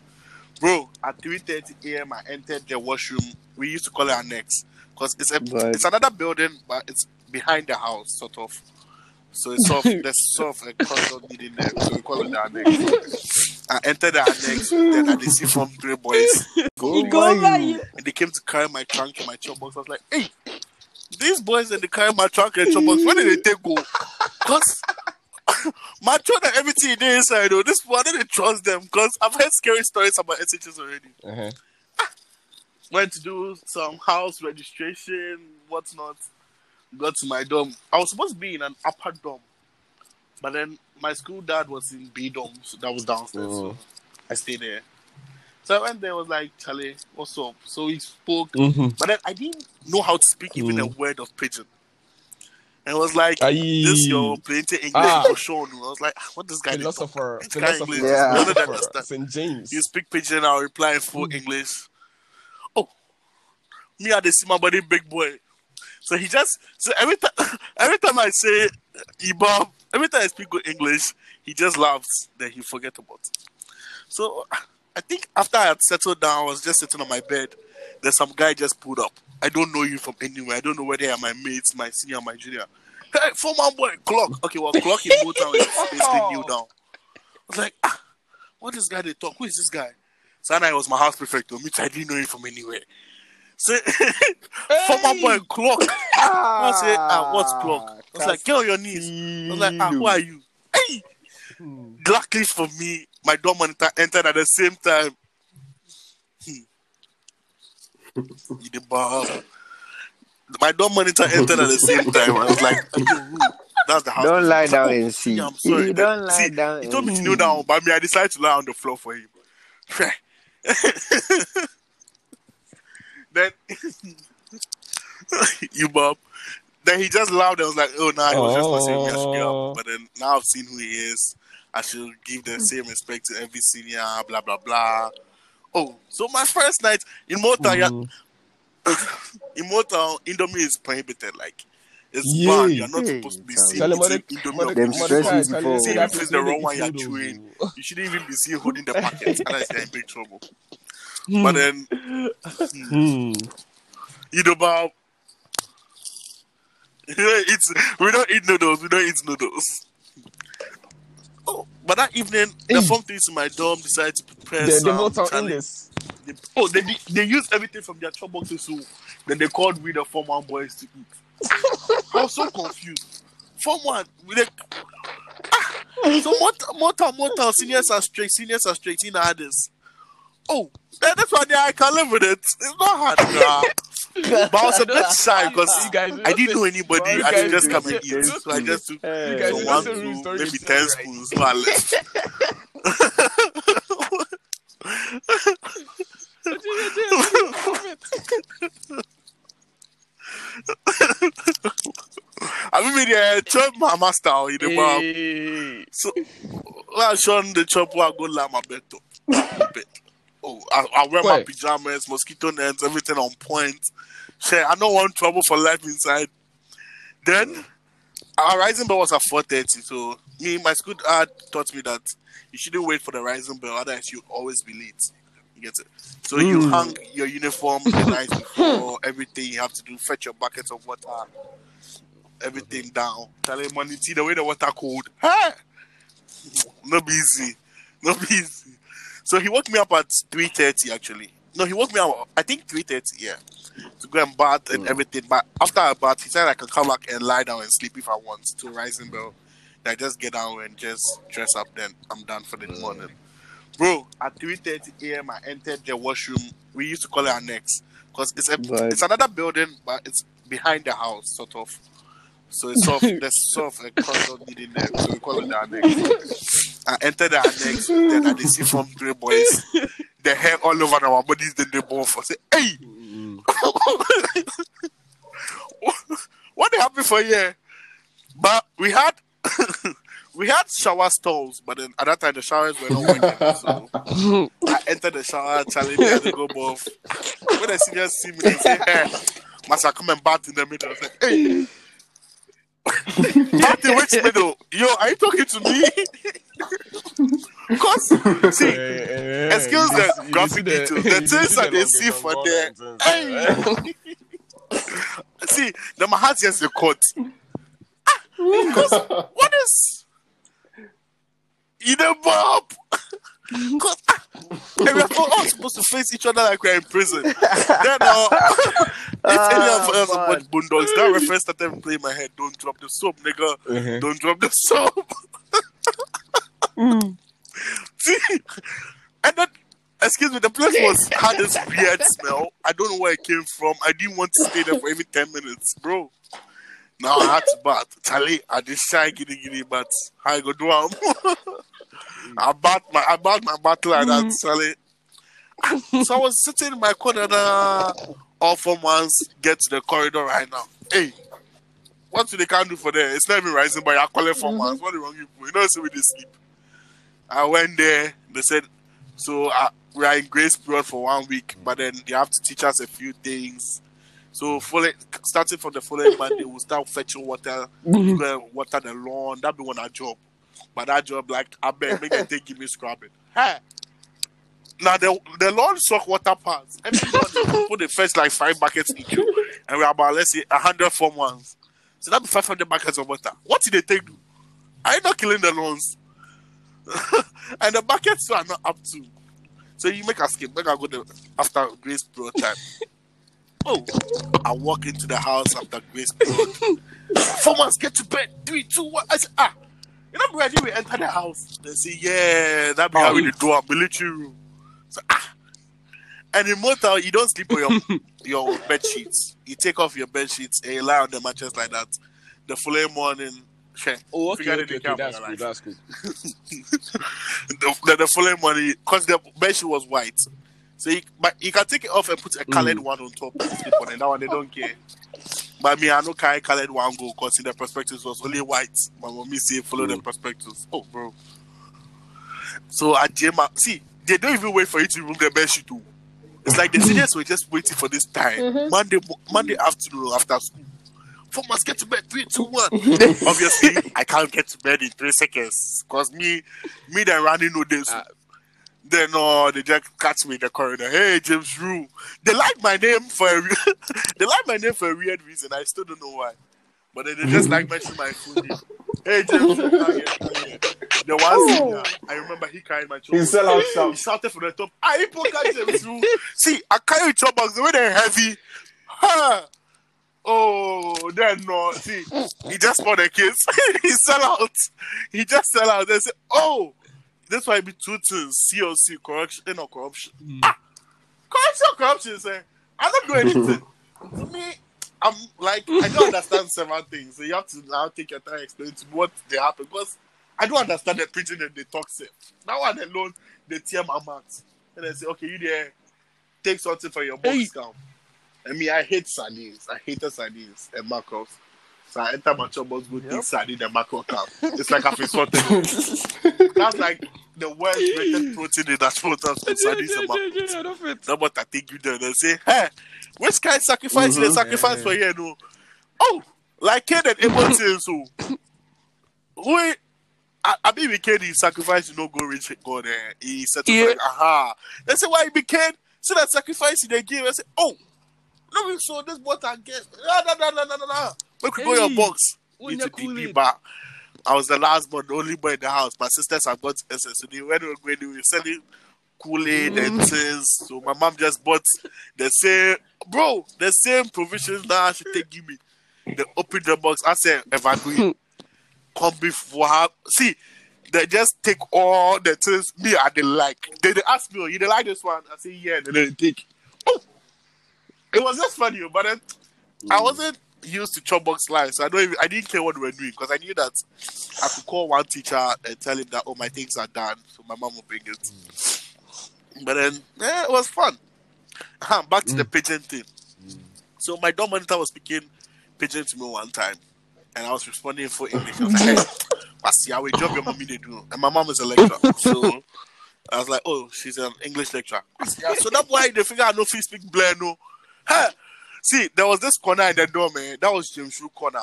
Bro, at three thirty AM I entered the washroom. We used to call it annex. Because it's a it's another building, but it's behind the house, sort of. So it's sort of there's sort of a corridor leading there. So we call it the annex. I entered the annex, then I did see from three boys. He go over you. And they came to carry my trunk and my chop box. I was like, hey, these boys and they carry my trunk and chop box, where did they take go? Because my trunk and everything they inside though. This one, I didn't trust them because I've heard scary stories about SHS already. Uh-huh. Went to do some house registration, whatnot. Got to my dorm. I was supposed to be in an upper dorm. But then my school dad was in B dorm, so that was downstairs. So I stayed there. So I went there, was like, Charlie, what's up? So he spoke, Mhm. but then I didn't know how to speak even a word of pidgin. And it was like, Aye. this your plenty English Ah. for sure. I was like, what this guy? Philosopher, This guy philosopher, English, Yeah. I don't philosopher. St. James. You speak pidgin, I'll reply in full English. Oh, me I dey see my body big boy. So he just so every time every time I say Ibab, every time I speak good English, he just laughs. Then he forget about it. So I think after I had settled down, I was just sitting on my bed. There's some guy just pulled up. I don't know you from anywhere. I don't know whether they are my mates, my senior, my junior. Hey, former boy, clock. Okay, well, clock in Motown is basically new down. I was like, ah, what this guy they talk? Who is this guy? So I was my house prefect, which I didn't know him from anywhere. So former boy clock. I say, ah, what's clock? I was like, get on your knees. I was like, ah, who are you? Hey! Luckily for me, my door monitor entered at the same time. Hmm. You the bomb. My door monitor entered at the same time. I was like, that's the house. Don't lie like, down "Oh, and see. yeah, I'm sorry. You don't See, down He told me to kneel down, but me, I decided to lie on the floor for him. then you Bob. Then he just laughed and was like, "Oh, nah, he was just saying I should get Oh. up." But then now I've seen who he is. I should give the same respect to every senior. Blah blah blah. Oh, so my first night in Motown, yeah, in Motown, Indomie is prohibited. Like it's Yeah. banned. You're not Hey, supposed to be seen Charlie, eating Mordecai- Indomie. Mordecai- or Them Cocoa. stresses before. See Charlie, if it's the wrong one you're chewing. oh. You shouldn't even be seen holding the packet, unless you're in big trouble. But then, Hmm. It's we don't eat noodles. We don't eat noodles. Oh, but that evening, the form things in my dorm decided to prepare The, some. Motown Charlie- they, oh, they they use everything from their chop boxes, so then they called we the form one boys to eat. I was so confused. Form one. We like, ah, so time, more time. Seniors are straight. Seniors are straight in others. Oh, that, that's why I can live with it. It's not hard, bruh. But I was a bit shy because I didn't know anybody. I should just come and eat. So I just took. You so one, two, maybe ten right. spoons. So I left. I mean, yeah, chop mama style the bar. Hey. So, I shone the chop, I go my. Bed. Oh, I, I wear my pajamas, mosquito nets, everything on point. Shit, I don't want trouble for life inside. Then, our rising bell was at 4.30, so me, my school dad taught me that you shouldn't wait for the rising bell, otherwise you always be late. You get it? So you hmm. hang your uniform the night before, everything you have to do, fetch your buckets of water, everything down. Tell him money, see the way the water cold. Hey! No be easy. No be easy. So he woke me up at 3.30 actually. No, he woke me up, I think 3.30, yeah. To go and bath and hmm. everything. But after I bath, he said I can come back and lie down and sleep if I want to rising bell. I just get down and just dress up, then I'm done for the hmm. morning. Bro, at 3.30 a.m. I entered the washroom. We used to call it annex. Because it's, a, Right. it's another building, but it's behind the house, sort of. So it's sort of, there's sort of a corridor leading there. So we call it the annex. I entered the annex, then I see from three boys. The hair all over our bodies, then they both. Say, hey! what happened for you? But we had we had shower stalls, but then at that time the showers were not working. So I entered the shower, challenge me to go both. When the seniors see me, they say, Hey, must I come and bath in the middle? I like, Hey, bath in which middle? Yo, are you talking to me? Because, see, Hey, excuse you the see- graphic see detail. you The see things that they long see for ball there. and things. Hey. See, the my heart just the court. Ah, because what is you the bob? Because ah, and we are all supposed to face each other like we're in prison. then uh, if any of us man. watch Boondocks, that reference that them play in my head, don't drop the soap, nigga. Mhm. Don't drop the soap. Mm. See, and then excuse me, the place was had this weird smell. I don't know where it came from. I didn't want to stay there for even ten minutes, bro. Now I had to bath. Charlie, I just shy giddy giddy, but how I go do am? I bath my I bath my battle like that, mm. Charlie. So I was sitting in my corner. Uh, all four months get to the corridor right now. Hey, what do they can do for there? It's not even rising, but you're calling four mm-hmm. months. What the wrong people? You know, so we just sleep. I went there. They said, so uh, we are in grace period for one week, but then they have to teach us a few things. So following, starting from the following Monday, we'll start fetching water, and water the lawn. That be one our job. But that job, like, I bet make them take give me scrubbing. Hey. Now the the lawn suck water pads. Every put the first like five buckets each, and we're about let's say a hundred form ones. So that be five hundred buckets of water. What did they take? Do? Are you not killing the lawns? and the buckets are not up to. So you make a skip. Make I go to, after grace period time. Oh, I walk into the house after grace period. Four months get to bed. Three, two, one. I say, ah. You know, ready we enter the house. They say, yeah, that be how we do our military room. So, ah. And in motel, you don't sleep on your your bed sheets. You take off your bed sheets and you lie on the mattress like that. The following morning, share. Oh, okay, okay, okay, that's like. cool, that's cool. the, the, the following morning, because the bed sheet was white. So you, but you can take it off and put a colored one on top and sleep on it. That one they don't care. But me, I no carry colored one go because in the prospectus was only white. My mommy say follow the prospectus. Oh, bro. So I jam up. See, they don't even wait for you to remove the bed sheet too. It's like the seniors were just waiting for this time. Mm-hmm. Monday, Monday afternoon after school. Four must get to bed. Three, two, one. Obviously, I can't get to bed in three seconds because me, me, then running no days. Ah. Then uh, they just catch me in the corridor. Hey, James Rue. They like my name for a re- they like my name for a weird reason. I still don't know why. But then they just like mention my full name. Hey, James Rue. come here, come here. The one senior, I remember he carried my children. He sell out He shouted from the top. I hypocrite James Rue. See, I carry your the way they're heavy. Ha! Oh, then no. See, he just bought the kids. he sell out. He just sell out. They say, oh, that's why it be two things: COC, corruption, or corruption. Ah, corruption, corruption. Say, I'm not doing anything. to me, I'm like, I don't understand several things. So you have to now take your time explain to me what they happen because I don't understand the preaching and the talk safe. That one alone, they tear my mouth. And they say, okay, you there, take something for your box Hey. count. I mean, I hate sardines. I hated sardines and macros. So I enter my chop box, go take sardine and macro. It's like I've insulted. That's like the worst rated protein in that photo of sardines and macros. That's what I think you done and say, hey, which kind of sacrifice Mm-hmm. they sacrifice for here, no? Oh, like Cain and Abel says so. Who I, I mean, with Cain, he sacrificed, you know, go reach God. Eh? He said, to Yeah. like, aha. They say, why he became? See that sacrifice they gave. I say, oh, let me show this what I get. Make we go your box. Need to be back. I was the last born, the only boy in the house. My sisters have got SS. So they when we were going, they were selling Kool-Aid Mm. and things. So my mom just bought the same, bro, the same provisions that she take give me. They open the box. I said, evacuate. Come before her. See, they just take all the things me I they like. They, they ask me, oh, you they like this one? I say, yeah. And then they take. Oh, it was just funny, but then I mm. wasn't used to chop box life, so I don't even, I didn't care what we were doing because I knew that I could call one teacher and tell him that oh my things are done, so my mom will bring it. Mm. But then yeah, it was fun. Back to the mm. pidgin thing. So my dorm monitor was speaking pidgin to me one time, and I was responding for English. I was like, hey, what's the way job your mommy they do? And my mom is a lecturer, so I was like, oh, she's an English lecturer. Ah, so that's why they figure I know if speak Blair no. Hey, see, there was this corner in the door, man. Eh, that was James Shrew corner.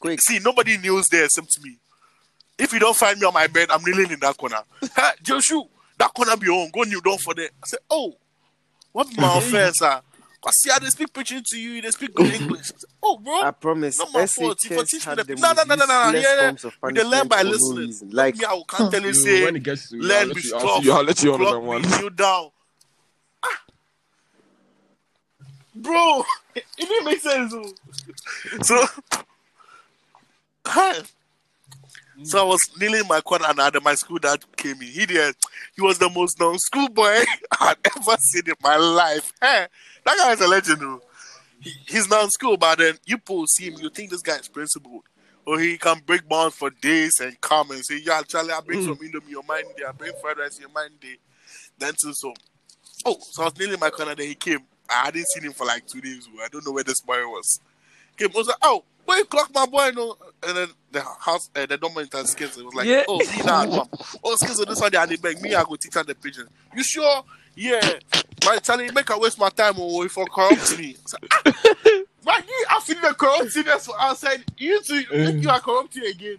Quick. See, nobody kneels there except me. If you don't find me on my bed, I'm kneeling in that corner. hey, James Shrew, that corner be on. Go kneel down for there. I said, oh, what my offense, sir? Cause see, I they speak preaching to you, they speak good English. Said, oh, bro. I promise. Not my fault. If I SHS teach me the the no, no, no, no, no, most yeah, yeah. useless forms of We learn by for no listening. Like, me, I will can't tell you You- say when it gets to you, I'll learn let with you- I'll cloth, I'll let you on that one. with you down. Ah. Bro, it didn't make sense. oh. So, hi. so I was kneeling in my corner and under my school dad came in. He did. He was the most known school boy I'd ever seen in my life. Hey, that guy is a legend. oh. He, he's not in school, but then you see him, you think this guy is principled. Or oh, he can break bonds for days and come and say, Yeah, Charlie, I bring hmm. some Indomie your mind day, I bring fried rice your mind day. Then to so Oh, so I was kneeling in my corner, then he came. I hadn't seen him for like two days. oh. I don't know where this boy was. Came, I was like, Oh, boy, clock my boy, no. And then the house, uh, the dominant skills, it was like, Yeah. Oh, see that, mom. Oh, skills, this one, they had beg me, I go teach her the pidgin. You sure? Yeah. My Charlie, make her waste my time or if I corrupt me. Said, ah. You are feeling the corruptness for outside. You too, you are corrupting again.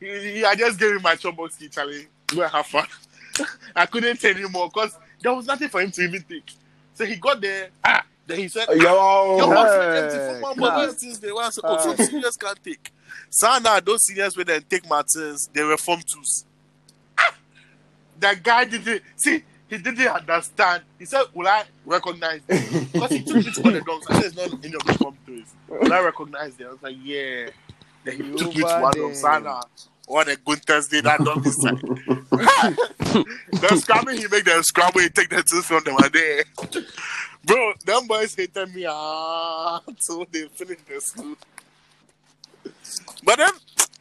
He, he, I just gave him my chumbo ski, Charlie. Go and have fun. I couldn't tell him more because there was nothing for him to even take. So he got there. Ah, then he said, Yo, Your box hey, is empty for one more class. since they want. Oh, some seniors can't take. So now those seniors where they take Martins, they were form twos. Ah! That guy didn't see. He didn't understand. He said, "Will I recognize?" them?" Because he took me to one of the dogs. I said, "It's not any of the form twos." Will I recognize them? I was like, "Yeah." Then he took me to Over one there. of Sana. What a good Thursday that dog this side. the scramble, he make them scramble, he take the two from them are there. Bro, them boys hated me ah until they finished their school. But then,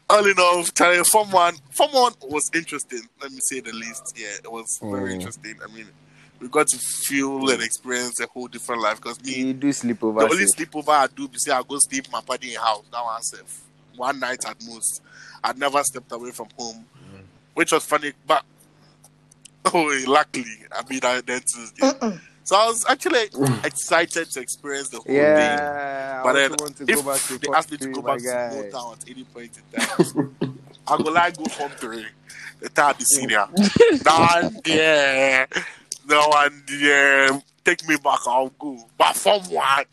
all in all, Charlie, Form 1, Form 1 was interesting, let me say the least. Yeah, it was very interesting. I mean, we got to feel and experience a whole different life because me, you do sleepover. the only sleepover I do be say I go sleep my party in house. That one safe. One night at most. I'd never stepped away from home, which was funny. But oh, luckily, I mean, I then Tuesday. So I was actually excited to experience the whole thing. Yeah, But I then, also want to if go back to they Port asked me to go back to guy. Small Town at any point in time, I go like go from three. The third the mm. senior. Down there. No one there. Take me back, I'll go. But from one.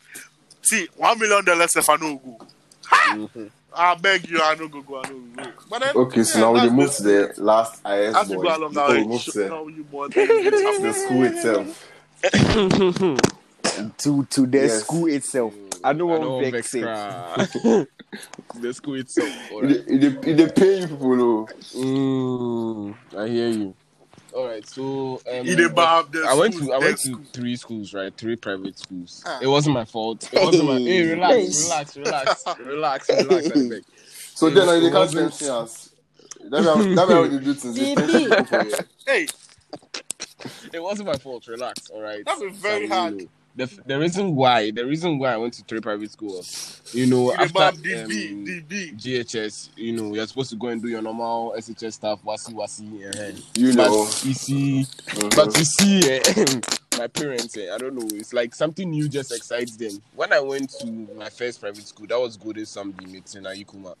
See, one million dollars if I no go. Ha! Mm-hmm. I beg you, I no go go, I no go. But then, Okay, so yeah, now we move to the- the last IS As we boy go along, before we move to how you more things which happen. the school itself. to to the Yes. school itself. I don't I want don't to vex vex it. the school itself. It Alright. it dey- it dey pay you people though. Mm, I hear you. All right, so um, He dey bob the I went to I went to three schools, right? Three private schools. Ah. It wasn't my fault. It wasn't my. Hey, relax, Hey. relax, relax, relax, relax. So then was- I it they can't wasn't- send us. That's how that's how they do things. They DB. send people for you. Hey, It wasn't my fault. Relax. All right. That was very hard. You know, The, the reason why the reason why I went to three private schools, you know, he after bob um, DB, DB. GHS, you know, you're supposed to go and do your normal SHS stuff, wasi wasi, uh, You but know. you see, Mhm. but you see, eh, my parents, eh, I don't know, it's like something new just excites them. When I went to my first private school, that was Golden Samdi Meeting at Ikuma.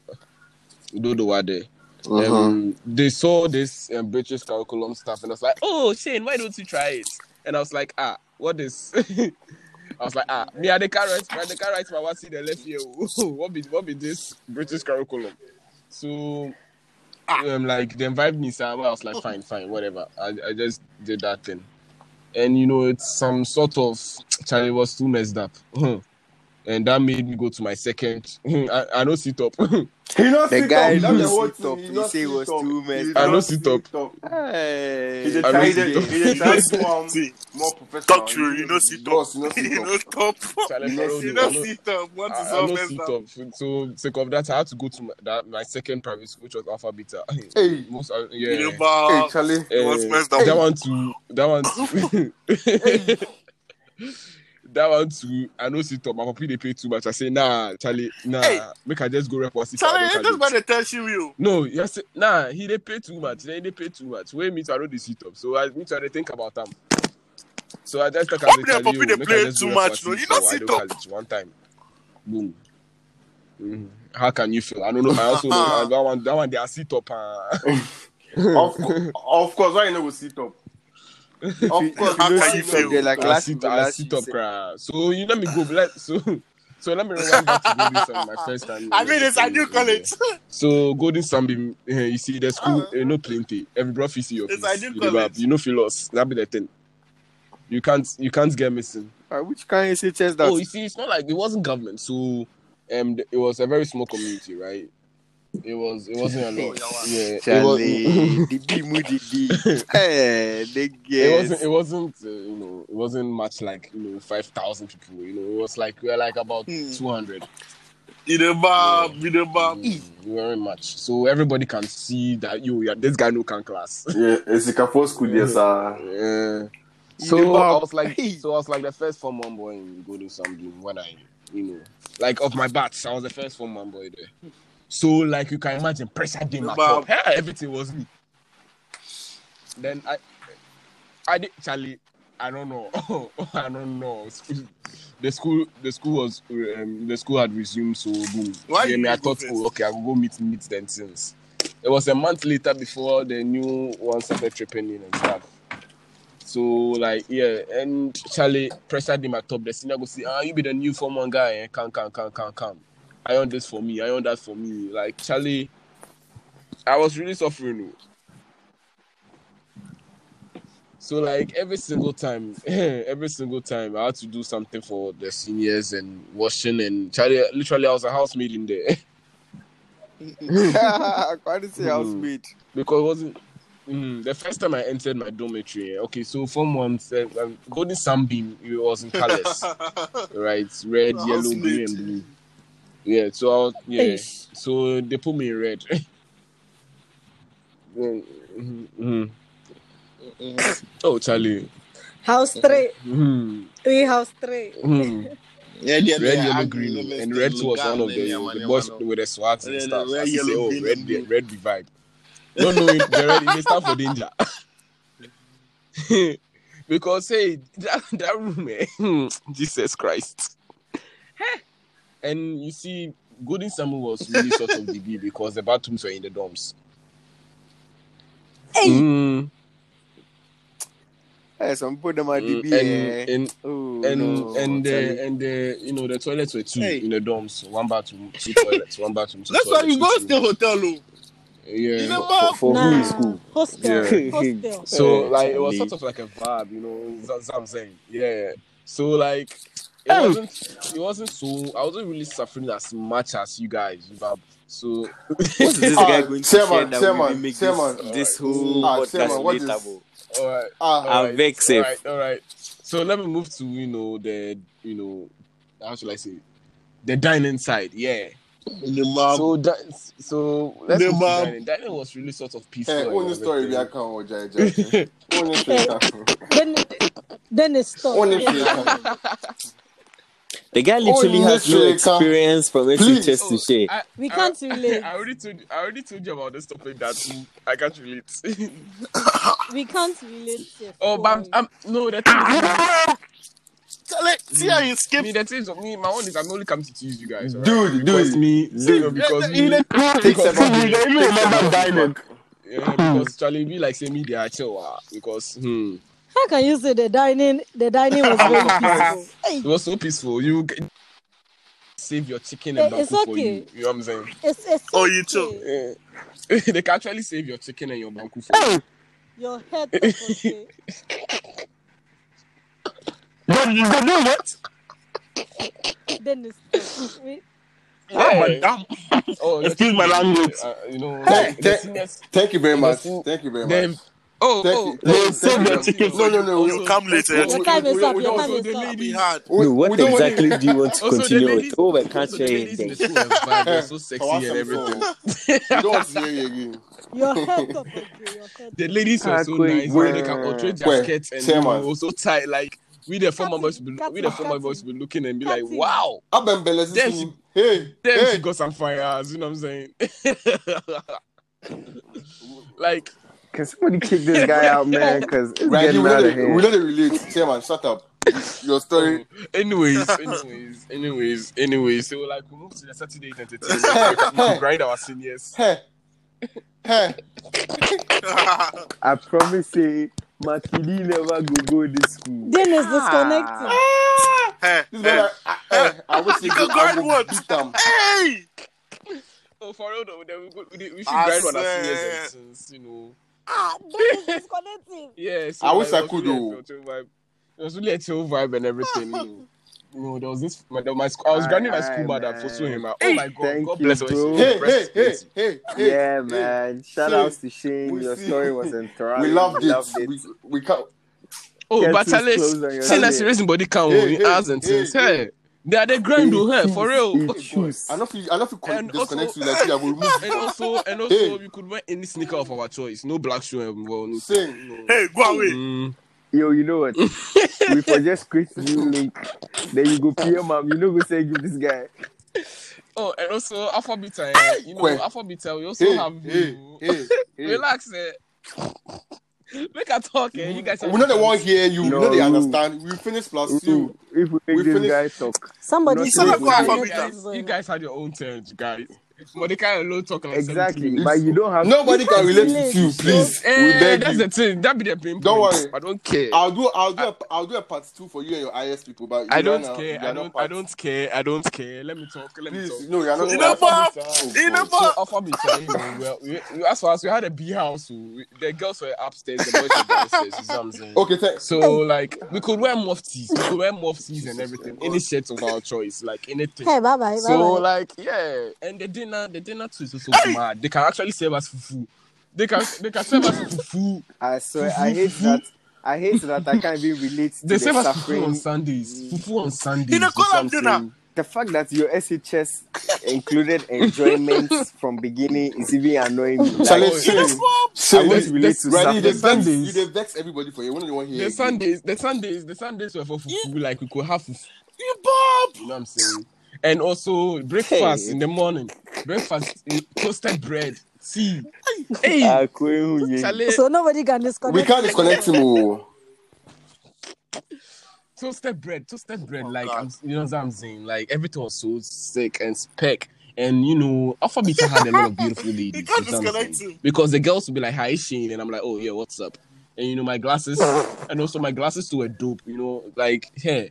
Dodo were there. Mhm. Um, they saw this um, British curriculum stuff, and I was like, "Oh, Shane, why don't you try it?" And I was like, "Ah, what is?" I was like, "Ah, me at the car right, the car right, my what's the left here? what be what be this British curriculum?" So, um, like they invited me, so I was like, "Fine, fine, whatever." I, I just did that thing, and you know, it's some sort of Charlie was too messed up. And that made me go to my second. I, I know sit up. He not The sit guy up. That's who the whole sit thing. up, He he not say he sit was up. too He messed I not sit up. Hey. He dey I try know sit up. he dey try to um, See, more professional. talk true, you know sit up. Boss, you know sit up. know stop. Charlie You know sit You no, know I sit up. What is I, I all messed sit up? up. So sake of that, I had to go to my, that, my second private school, which was Alpha Beta. Hey. Most, uh, You yeah. know, Hey, bob. Charlie. Uh, What's messed up? That one too. That one too. That one too. I know sit up. My papi they pay too much. I say nah, Charlie. Nah, Hey. make I just go rep or sit Charlie, up. you just better tell you. No, yes, nah. He they pay too much. Then they pay too much. Wait, me to I know the sit up. So I me to they think about them. So I just talk Papi about dey- Charlie. papi oh, dey make play too much, rep no? You sit know sit don't up. college one time. Boom. Mhm. How can you feel? I don't know. I also know that one. That one they are sit up. Uh, Of, of course, why you know go sit up? Of course, How can you feel? They're like I last sit, I last sit up, said. So you let me go. Let so so let me rewind back to Golden Sun, my first time. I mean, it's a new college. So Golden Sun, eh, you see the school, uh, no plenty. Every bro see your It's face. a new You dey college. bab. You know feel lost. That be the thing. You can't you can't get missing. Uh, which kind of SHS that? Oh, you see, it's not like it wasn't government. So um, it was a very small community, right? It was it wasn't a lot. Yeah, it was. Charlie, the B moody D. Hey, they It get. wasn't. It wasn't. Uh, you know. It wasn't much like you know five thousand people. You know. It was like we were like about Hmm. two hundred. You the bob, you the bob. Mm, very much. So everybody can see that you, yeah, this guy no can class. Yeah, it's a couple school there, sir. Yeah. So the I was like, so I was like the first form one boy in Golden Sunbeam when I, you know, like of my batch, I was the first form one boy there. So like you can imagine, pressure came at top. Hey, everything was me. Then I, I did Charlie. I don't know. I don't know. The school, the school was, um, the school had resumed. So boom. Why you I thought, oh, okay, I will go meet meet them since. It was a month later before the new one started tripping in and stuff. So like yeah, and Charlie pressured him at top. The senior go say, ah, you be the new form one guy, eh? Come, come, come, come, come. I on this for me. I on that for me. Like Charlie, I was really suffering. oh. So like every single time, every single time, I had to do something for the seniors and washing and Charlie. Literally, I was a housemaid in there I didn't say Mm. housemaid. because it wasn't. Mm, the first time I entered my dormitory, okay, so form one, said, um, golden sunbeam, it was in colors, right? Red, yellow, green, and blue. Yeah, so I was, yeah, Hey. so they put me in red. Mm, mhm, mhm. Oh, Charlie. House three. Mhm, Three house three. mhm. Yeah, yeah, Red, yeah, yellow, I green, agree. and red was one of the, Yeah, the boys man. with the swats and stuff. red, As he say, oh, green, red, and blue. red revive. No, no, it- the red, they stand for danger. because hey, that, that room, eh, Jesus Christ. And you see, Golden Summer was really sort of DB because the bathrooms were in the dorms. Hey. Mm, Hey, some people them are mm, DB. eh. and and Oh, and no, and Charlie. the and the you know the toilets were two Hey. in the dorms, one bathroom, two toilets, one bathroom, two That's why toilets. you go two stay hotel, oh. Yeah. You know, for, for who in school? Hostel. Yeah. Hostel. So like it was sort of like a vibe, you know. That's what I'm saying. Yeah. So like it wasn't it wasn't so I wasn't really suffering as much as you guys, but so What is this Ah, guy going to Chairman, share that Chairman, will make Chairman. this, this whole Ah, podcast Chairman, what is- relatable? all right. Ah, all I'm vexed, eh? All right, all right. So let me move to you know the you know how should I say the dining side, yeah. The mom. So that so let's The move to mom. dining. Dining was really sort of peaceful. Hey, only story we everything. can or Jai Jai. Only story. Then, then it stopped. Only story we can. The guy literally Oh, has no Nishreka. experience from Please. SHS to share. I, We can't relate. I already told I already told you about this topic that I can't relate. We can't relate. Chef. oh, but I'm, I'm no the thing is, Charlie, see how you me skip. the thing is me my own is I'm only come to tease you guys. alright? Dude, because dude. me you know, because me, Take because seven me- minutes. Take seven minutes. yeah, because Charlie be like say me they are chill ah, because hmm, How can you say the dining the dining was very peaceful? It was so peaceful. You save your chicken Eh, and it's banku for you. You know what I'm saying? it's, it's Oh, you okay. too. Yeah. they can actually save your chicken and your banku for you. Your head top okay. But you don't know what? Then it stopped. We, Ah, Oh, Excuse my language. Uh, you know, Thank- the thank- seniors, Thank you very much. Thank you very them. much. Oh, Thank oh, you. oh, oh Thank- save thank your you. chicken No, no, no. You come later. your we- time is we- up. we Your time is up. lady- Be hard. We- No, what we don't want exactly do you want to continue with? Oh, we can't also the share ladies in the anything. school were they're so sexy oh, and everything. before. We don't want to hear you again. Your head top okay. Your head The ladies were ah, so nice. quick. When they can control Wait, jackets and you chairman. so tight. Like we the former boys, will be, we the former boys will be looking and be like, Cutting. wow, Abembele Damn, sisi. she- Hey, damn, hey. she got some fires. You know what I'm saying? like Can somebody kick this guy out, man? Because it's Right, getting we out of the- we here. know the relate. Chairman, shut up. Your story. Oh, anyways, anyways, anyways, anyways. So like we moved to the Saturday night entertainment to grind our seniors. Hey. Hey. I promise you, Makidi never go go this school. Then it's disconnecting. Ah. Ah. Hey, This hey, brother, I, I, I wish he You could grind I would what? beat them. hey! Oh, for real though, we, we, we should I grind on our seniors since you know. Ah, then it's disconnecting. Yeah, so I wish I could, really though. a chill vibe. It was really a chill vibe and everything. You know, you know there was this. My, my school, I was grinding my school Aye, mother man. for so him. Oh my god, Thank God you, bless her. bro. Hey, hey, hey, hey, hey. Yeah, hey. man. Shout See, outs to Shane. Your see- story was enthralling. We loved it. Loved it. We, we can't. Oh, Get but too at least, close on your seeing that head. serious body count Hey, hey, hours and hey, things. hey. Hey, they are the grind though, hey, for real. It. I don't feel. I don't feel con- And disconnect also- you like that. We remove. And also, and also, Hey. we could wear any sneaker of our choice. No black shoe and well, no. Sing. no. Hey, go away. Mm. Yo, you know what? we for just create new link. Then you go PM mom. You know go say give this guy. Oh, and also Alpha Beta, eh, you know, Kwe. Alpha Beta. We also Hey, have hey, you. hey, hey. Relax, eh. Make a talk, eh. You guys. are We know they won't hear you. No, know they understand. We finish plus two. if we We finish- guy talk. Somebody Not should sure have if we can said find that it. is, uh, You guys had your own turn, guys. But they kind of low talk like Exactly, but you don't have. Nobody can relate Relate. to you, please. we Eh, beg that's you. the thing. That be the pain Don't worry. I don't care. I'll do. I'll do. A, I'll do a part two for you and your IS people. But I don't know, care. I don't. I don't care. I don't care. Let me talk. Let me talk. no, you're not. So, You know, Alpha Bob. Beta- You know, So Bob. Alpha Beta, you know, well, we, we, as far as we had a B house, we, the girls were upstairs, the boys were downstairs. You see what I'm saying? Okay, thanks. So like we could wear muftis, we could wear muftis and everything, any shirts of our choice, like anything. Hey, bye bye. So bye bye. like yeah, and the dinner, the dinner too is also mad. They can actually serve us fufu. They can they can serve us fufu. I swear, I hate that. I hate that I can't even relate to They the serve us fufu on Sundays. Fufu on Sundays. You know, you call see what them I'm dinner. The fact that your SHS included enjoyment from beginning is even annoying me. Like, Charlie, sing. That's I want to the- relate to the- You the dey vex. Sundays. You dey vex everybody for you. When you want to hear. The Sundays, the Sundays, the Sundays were for fufu. Like we could have fufu. You Bob. You know what I'm saying? And also breakfast Hey. in the morning. Breakfast, eh, toasted bread, tea. Hey, Ah, Kwehu, yeah. Charlie, So nobody can disconnect. We can't disconnect him. Oh. toasted bread, toasted bread. like I'm, you know what I'm saying? Like everything was so sick and speck. And you know, Alpha Beta had a lot of beautiful ladies. You can't you know what I'm disconnect him. Because the girls would be like, "Hi, Shane," and I'm like, "Oh yeah, what's up?" And you know, my glasses, and also my glasses too were dope. You know, like here,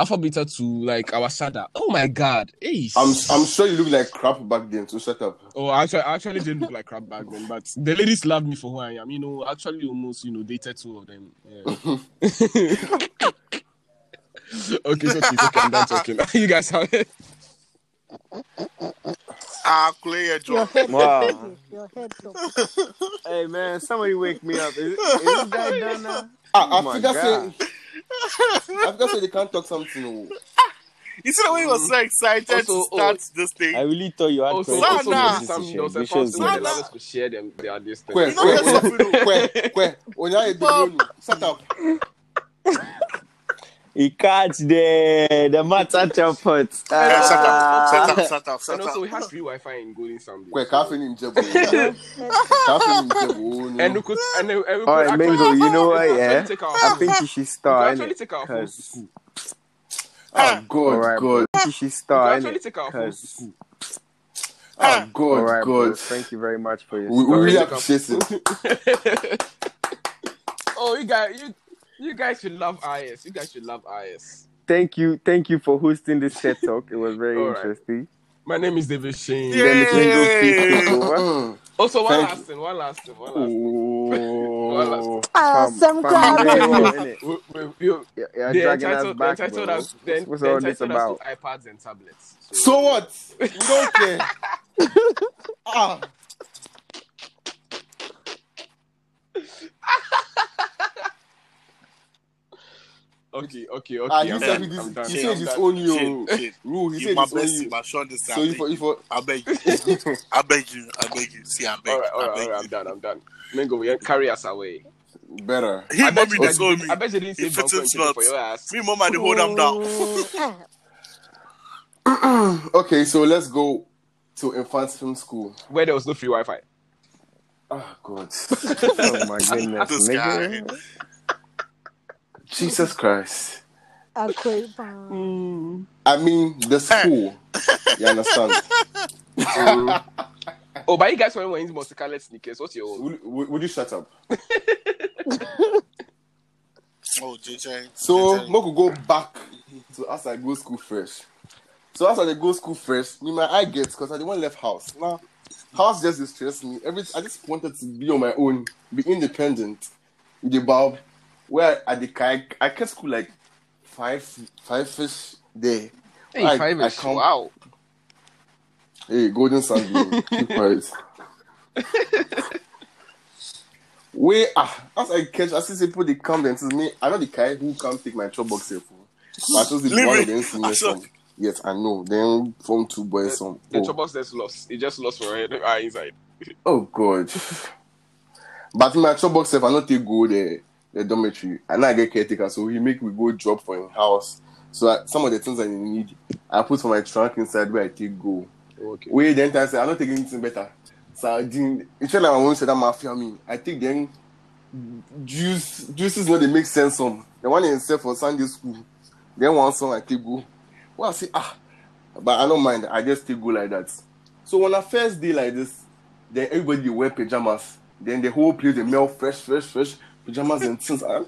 Alpha Beta to like our Sada. Oh my god, hey. I'm. I'm sure you look like crap back then. So shut up. Oh, actually, I actually didn't look like crap back then, but the ladies loved me for who I am. You know, actually, almost, you know, dated two of them. Yeah. Okay, it's okay, it's okay. I'm done talking. you guys have it. Ah, clear Your job. head Wow. Your head top. Hey man, somebody wake me up. Is, is this guy done now? Ah, Oh my Africa God. say, Africa say they can't talk something. oh. You see the way he was so excited Also, to oh, start this thing. I really thought you had Also, credit also for Sana. notice this some, there was a decision. fast thing This that shows allowed us to share them their this thing. Kwe, kwe, you're so kwe, kwe, kwe. Onya ye big no. Shut up. He catch the the matter chopot. Yeah, shut up, Ah. shut up, shut up, And shut also, we up. had free Wi-Fi in Golden Sound. Kwe, kafe ni mjebo. Kafe ni mjebo. no. And we could, and, then- and we could All right, actually, Mingo, you know what? Yeah, take our I think you should we could start. actually take our phones to 'Cause- school. Ah, good, All right, good. bro. You should We could actually take our phones to 'Cause- school. Ah, good, All right, bro. good. Thank you very much for your We, we story. really appreciate it. oh, you guys, you, you guys should love IS. You guys should love IS. Thank you, thank you for hosting this TED talk. It was very All right. interesting. My name is David Shane. Yeah. Then the Mingo piece took over. Mm. Also, one Thank last thing, one last thing, one last thing. Oh. Ah, Fam- some fam, crap. very well, innit? We, we, we, Yeah, yeah, they dragging us entitled, they back, entitled bro. us, they, What's they all this entitled us about? to iPads and tablets. So what? We don't care. ah. Okay, okay, okay. Ah, he I'm said done, he, I'm done, he said it's done. only Shit, you. shit. Rule, he You said my it's only you. my short this So if if I beg you. I beg you. I beg you. See, I beg All right, all you. right, I beg all right. I'm done. I'm done. Mingo, we carry us away. better. He I bet mommy you they told me. I bet you didn't say If it's banku and in Chicken for your ass. Me mama they hold him down. Okay, so let's go to infant film school. Where there was no free Wi-Fi. Oh God, Oh my goodness, This nigga. Jesus Christ! Akwe pan. Mm. I mean the school. you understand? Oh, but you guys were wearing multicolored sneakers. What's your own? would, would, would you shut up? Oh, JJ. So JJ. Moko go back to as I go school first. So as I go school first, me my eye gets because I the one left house. Now house just distress me. Every I just wanted to be on my own, be independent. With the bulb where at the I, I kept school like five five fish there. Hey, I- five I is count- wow. Hey, Golden Sand, keep quiet. Wait, ah, as I catch, I see people they come then to me. I know the guy who come take my chop box here for. But I supposed to be Leave one it. of them senior I saw- some. Yes, I know. Then from two boys some. The Oh, chop box just lost. It just lost for our inside. oh God. But my chop box if I not take go the the dormitory. And I get caretaker, so he make me go drop for him house. So that some of the things I need, I put for my trunk inside where I take go. Okay. Wait, then I say I'm not taking anything better. So I didn't. It's like I won't say that mafia me. I think then juice juices no they make sense some. The one in for Sunday school. Then one song I take go. Well I say ah, but I don't mind. I just take go like that. So when I first day like this, then everybody wear pajamas. Then the whole place they smell fresh, fresh, fresh pajamas and things. Ah,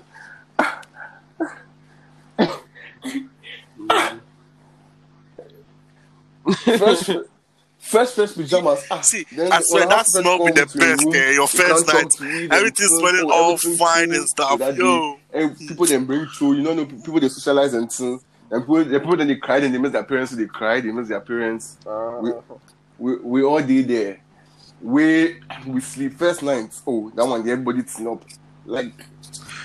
fresh, first, fresh pajamas. Ah, See, then I swear that first smell be the your room, eh? Your first night. Everything's things, smelling all everything fine and stuff. Yo. day. And people then bring through, you know, no, people they socialize and things. And people, the people then they cry, and they miss their parents, so they cry, they miss their parents. We, we, we all did there. We we sleep first night. Oh, that one, everybody up. Like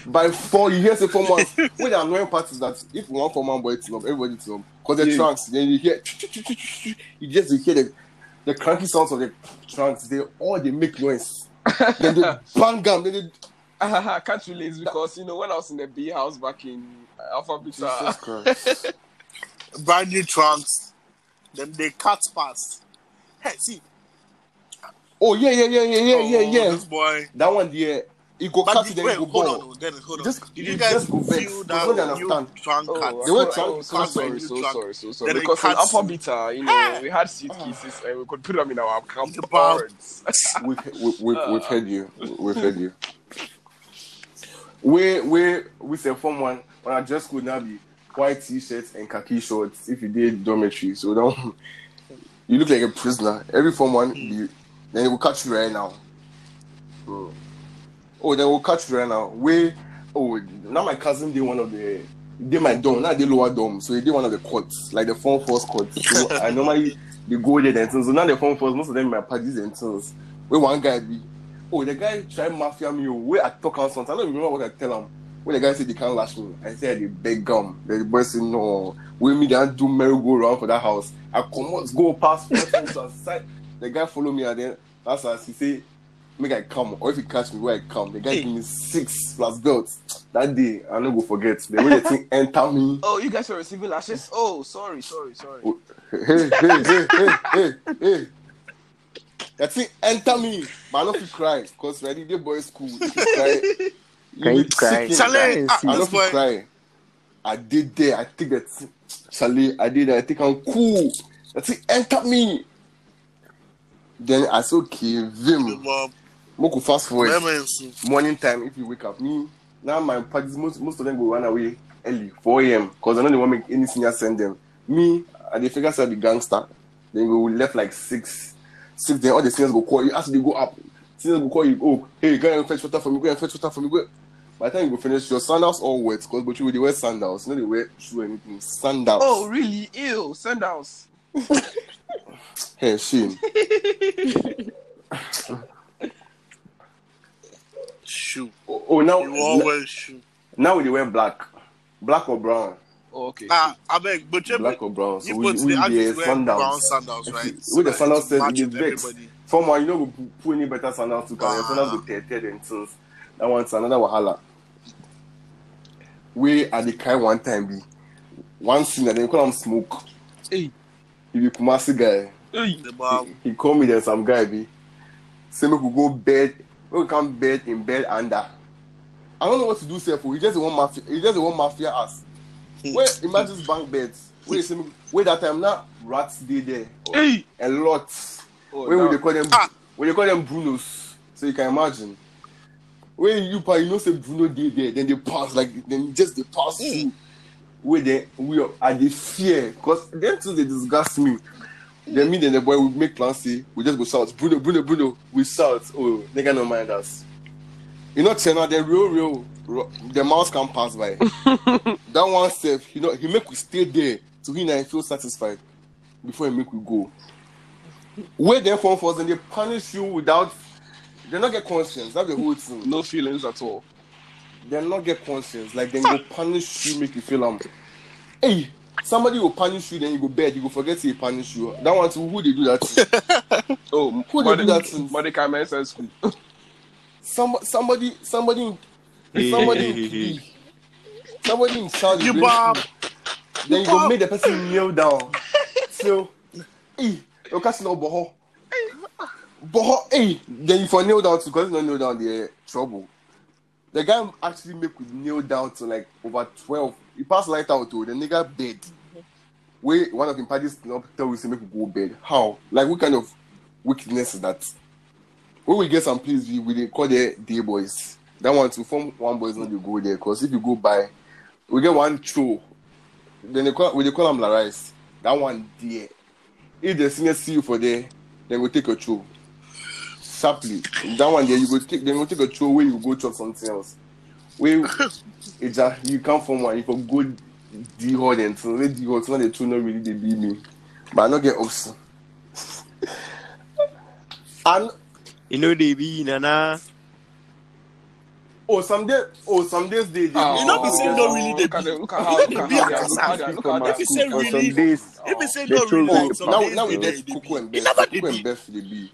by four, you hear say four months. What the annoying part is that if one four man boy tin up, everybody tin up. Cause the Yeah. trunks, then you hear you just you hear the the cranky sounds of the trunks. They all they make noise. then they bang them. Then they I can't relate because you know when I was in the B house back in Alpha Beta, uh, Jesus Christ. Brand new trunks. Then they cut past. Hey, see. Oh yeah, yeah, yeah, yeah, yeah, yeah, oh, yeah. This boy. That one there, you go But cut did, it, then wait, go hold ball. on, oh, Dennis, hold on. Just- Did you you guys just go vex. feel Because that they new understand. trunk Oh, cut? I'm They were so- trying- oh, so sorry, so sorry, so sorry. Then it Because in cuts- Alpha Beta, you know, ah! we had suitcases ah. and we could put them in our camp the bag. boards. we've, we, we, we've ah. heard you. We've heard you. We we we say form one when I just could now be white t-shirts and khaki shorts if you did dormitory. So don't you look like a prisoner. Every form one hmm. you then they will catch you right now. Oh, they will catch you right now. We oh now my cousin did one of the they my dorm, now they lower dorm, so they did one of the courts, like the form force courts. So I normally they go there and things. So now the form force, most of them my parties and things. Where one guy be, oh the guy try mafia me, oh, where I talk on something. I don't remember what I tell him. When the guy said they can't lash me, I said they beg gum. The boy said no. We me they do merry go round for that house. I come out, go past four times outside. The guy follow me and then that's as he say, make I come. Or if he catch me where I come, the guy give me six plus belts. That day I no go forget. The way the thing enter me. Oh, you guys are receiving lashes? Oh, sorry, sorry, sorry. Oh, hey, hey, hey, hey, hey, hey. That thing enter me, but I don't feel cry because ready the boy school. If you cry, Can you be cry? sick Charlie, ah, I don't this feel boy. cry. I did there. I think that Charlie, I did that. I think I'm cool. That thing enter me. Then I said, okay, Vim, Mom, Moku fast forward. Morning time, if you wake up, me now my parties most most of them go run away early, 4 a.m. because I know they won't make any senior send them. Me, I they figure out the gangster. Then go left like six, six. Then all the seniors go call you. After they go up, seniors go call you. Oh, hey, go and fetch water for me. Go and fetch water for me. Go. By the time you go finish, your sandals all wet because but you they wear sandals. You know they wear shoe anything. Sandals. Oh, really? Ew, sandals. hey, shame. Shoe. Oh, oh, now You always shoe. now they wear black, black or brown. Oh, okay. Ah, I beg, but you black or brown. So you we, put we the the sandals. brown sandals, right? With the So sandals that it said matches it vex. everybody. Someone you know go pu- put any better sandals to carry. Your sandals go tear tear and things. That one's another wahala. We at the kind one time be one scene and they call him smoke. Hey. He be Kumasi guy. Hey. The mom, He call me then some guy be. Say me could go bed. We come bed in bed under. I don't know what to do, sir. For He just want mafia. He just want mafia ass. Where imagine bank beds. Where say me where that time now rats did there. Hey. A lot. Oh, When now- we they call them Ah. when they call them Brunos. So you can imagine. When you pa you know say Bruno dey there, then they pass like then just they pass through. Where they we are at the fear because them two they disgust me. Then me then the boy we make plans say we just go shout Bruno Bruno Bruno we shout oh they nigga no mind us. You know Chena the real real ro- the mouse can pass by. that one self you know he make we stay there so he and I feel satisfied before he make we go. Where they for us, and they punish you without they not get conscience. That's the whole thing. No feelings at all. They not get conscience. Like they go punish you, make you feel um hey, somebody will punish you, then you go bed, you go forget to punish you. That one too, who they do that to? Oh, Who they do that to? Mordecai Mensa school. Some, somebody somebody in somebody in PB, somebody in Saudi you bomb. Then you go make the person kneel down. So, hey, you catch no boho. Boho, hey. Then you for kneel down too, because you don't kneel down, there trouble. The guy actually make we kneel down to like over 12. He passed light out to the nigga bed. Where one of him parties not tell we say make go bed. How? Like what kind of wickedness is that? When we get some place, we, we call the day boys. That one to form one boys not they go there. Cause if you go by, we get one show then they call we they call them la rice. That one there. If the senior see you for there, then we take a throw. Sharply. That one there you go take then we take a throw where you go chop something else. Where it just you come from one, you for go D hard and so where D hard so the two not really they be me. But I not get ups. and You know they be nana. oh some day oh some days they, they ah, Oh, You know, be say no really look dey at be. them, Look at how, look at how they are, look at how they are, look at how If they you say really, some days, if you say They no really, some now, days now we they get dey Coco be. and You Beth. never Coco and be. Beth to the B.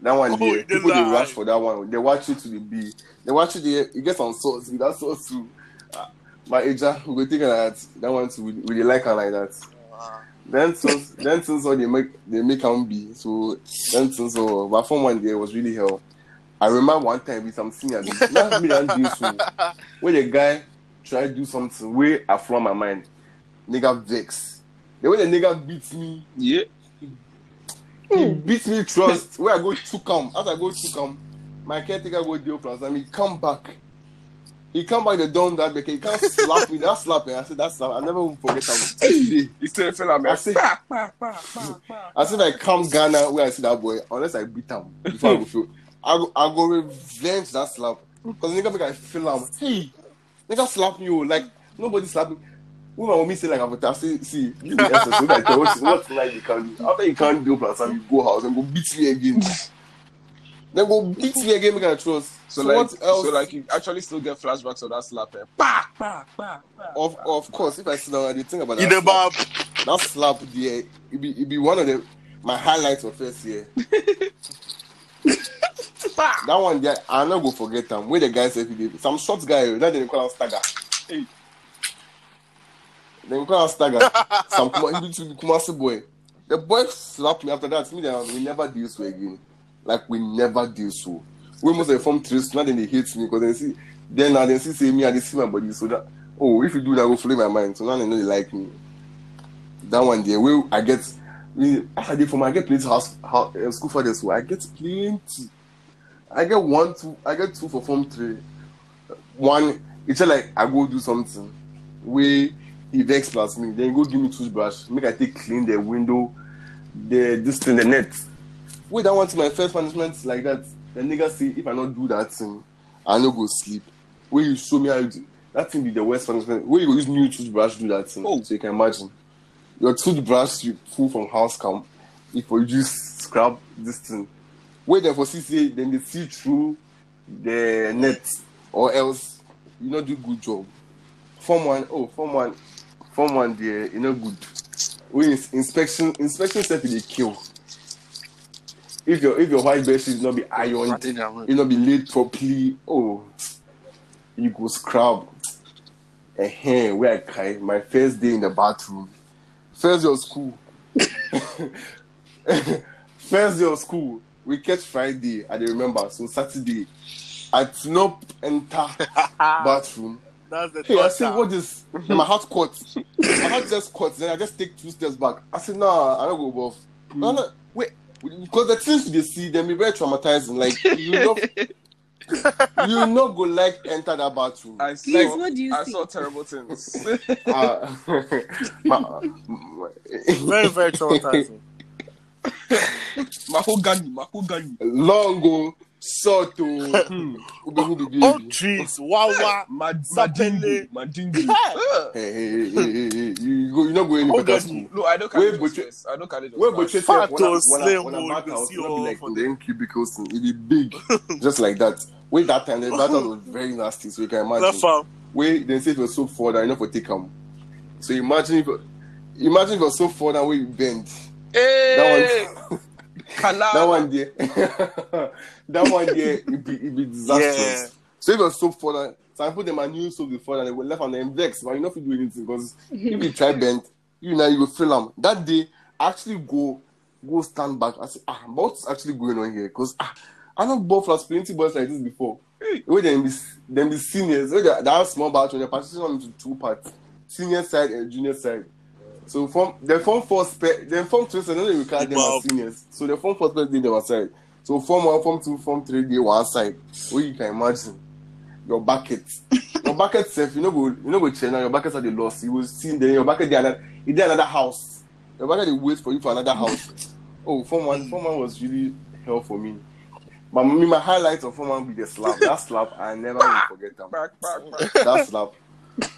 That one there. you dey People they rush for that one. They watch it to the B. They watch it there. You get some sauce. With that sauce too. Uh, my Aja, we go it that. That one too. We, we like her like that. Then since then since all they make they make them be. So then since all but from one day was really hell. I remember one time with some senior. Not me and this. Where the guy try do something way I from my mind. Nigga vex. The way the nigga beats me, Yeah. He hmm. beat me trust where I go to come. As I go to come, my caretaker go deal plans and he come back. He come back the dome that back. He can't slap me. That slap me. I said that's slap. I never will forget him. Today. You still feel like eh? I man. say- Pa, pa, pa, pa, hmm. pa. I said I come Ghana where I see that boy unless I beat him before I go feel. I go I go revenge that slap because nigga make I feel him. Hey, nigga slap me oh like nobody slap me. Woman will me say like avatar, see, see, this is the essence. So like, what, what tonight you can do? After you can't do plus you go house and go beat me again. then go beat me again, make I trust. So, So like, what else? so like you actually still get flashbacks of that slap. Eh? Bah, bah, bah, bah. Of, of course, if I sit down and I think about In that the slap, bar. that slap there, it be it be one of the my highlights of first year. that one there, I not go forget them. Where the guy said he did some short guy, that they call him stagger. Hey. They call him stagger. some Kumasi boy. The boy slapped me after that. Me that we never do so again. Like we never do so. We must have formed three. Now then they hate me because they see. Then now they see me and they see my body. So that oh if you do that, flow in my mind. So now they know they like me. That one day, where I get. Me, did for my I get plenty house, house uh, school for this. So I get plenty. I get one, two. I get two for form three. One, it's like I go do something. Where he vex plus me, then he go give me toothbrush. Make I take clean the window, the this thing, the net. Wait, that one to my first punishment like that. The nigga say if I not do that thing, I no go sleep. Where you show me how you do, that thing be the worst punishment. Where you use new toothbrush do that thing. Oh. So you can imagine. Your toothbrush you pull from house come. If you use scrub this thing. Wait there for see say then they see through the net or else you not do good job. Form one, oh form one, form one there, you know good. Ins- inspection inspection set they kill. If your if your white bed sheet not be ironed, you not be laid properly, oh you go scrub. Eh, where I cry my first day in the bathroom. First day of school. first day of school. We catch Friday, I remember. So Saturday, I did not enter bathroom. That's the Hey, I third said, time. what is? Then my heart caught. My heart just caught. Then I just take two steps back. I said, nah, I don't go above. No, no, wait. Because the things you dey see, them be very traumatizing. Like, you know, you not go like enter that bathroom. I saw, Please, what do you I see? saw terrible things. Uh, my- Very, very traumatizing. mahogany, mahogany. long go to oh. hmm. hmm, ube who be trees, wawa. Mad, Sapele. madingu, madingu. Hey. Hey, hey, hey, hey, hey, you go, you not go any Oh, better school. No, I don't carry Wait, those but. I don't carry Where go chase Fat when I or when I slim when I back it not be like for in them. the cubicles, it be big, just like that. Wait, that time the that time was very nasty, so you can That imagine. Wait, then say if you're so far down, you know for take them. So imagine if imagine if you're so far down where you bend. Hey, That one, Kala. that one there, that one there, it be it be disastrous. Yeah. So if you're so far down, so I put them a new soap before and they will left on them vex, but you know if you do anything because if you try bend, you know you will feel them. That day, I actually go go stand back. I say, ah, but what's actually going on here? Because ah, I know ball flats plenty boys like this before. Where them be them be seniors, where they, they have small batch when they partition them into two parts, senior side and junior side. So from the form four spe- then form two, so they call them Wow. as seniors. So the form four spe- they them aside. So form one, form two, form three, they one side. Where you can imagine your bucket. your bucket self, you know go you know go check now, your buckets are the lost. You will see then your bucket there another is there another house. Your bucket they wait for you for another house. Oh, form one, form one was really hell for me. But me, my highlight of form one be the slap. That slap I never will forget them. That slap.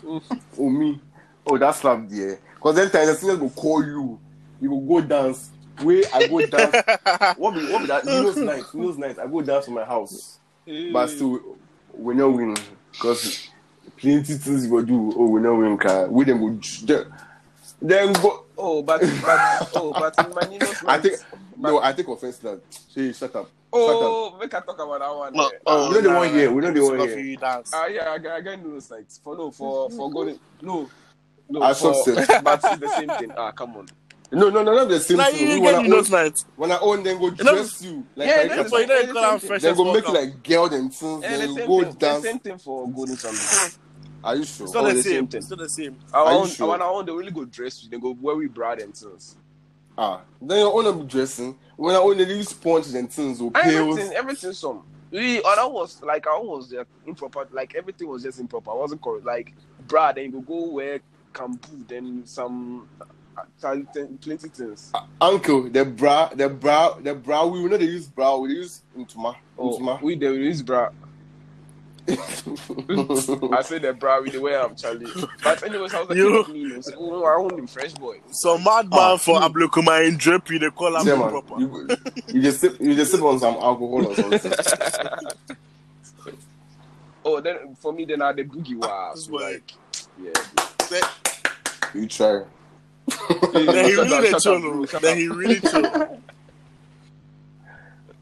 oh me. Oh that slap there. Cause then time the seniors will call you. You will go dance. Where I go dance. what be what be that? Windows night. Windows night. I go dance to my house. But still, we not win because plenty things you go do. Oh, we not win. Car. We them go. Then, then go. Oh, but, but oh, but in Maninos, I think no. I take offense to that. Say shut up. Shut up. Oh, make I talk about that one. No, eh. oh, we know the one here, we know the one Stuff here. you dance. Ah, yeah, I, I got those nights. For no, for for going no, no, I for, saw same. but it's the same thing. Ah, come on. No, no, no, not the same Nah, thing. you We, when, I get own, nights. when I own, then go dress you like Yeah, I that's That's why you why- don't call them fresh Then as go make fuck. like girl and things. And Then the you same go thing, the dance. same thing for golden something. Are you sure? It's not Oh, the the same same. thing. It's not the same. I Are you want, sure? when I want, they really go dress you. They go where we brad and things. Ah, then your own be dressing. When I own, they use sponge and things or Everything, pills. everything, some. We, other was like I was improper. Like everything was just improper. I wasn't correct. Like brad, then you go go wear kampu, then some uh, plenty plenty things. Uh, uncle, the bra, the bra, the bra. We know they use bra. We use intuma. Oh, Intuma. we there is bra. I say the bra with the way I'm Charlie. But anyways, I was like, You- you know, so, oh, I want him fresh boy. So madman ah, for hmm. Ablekuma in Drippy, they call him Yeah, proper. You, you just sip, you just sip on some alcohol or something. Oh, then for me, then I the boogie ah, wow. So like, yeah. Then You try. then he really shut chill. up, bro, no. shut Then he really chill.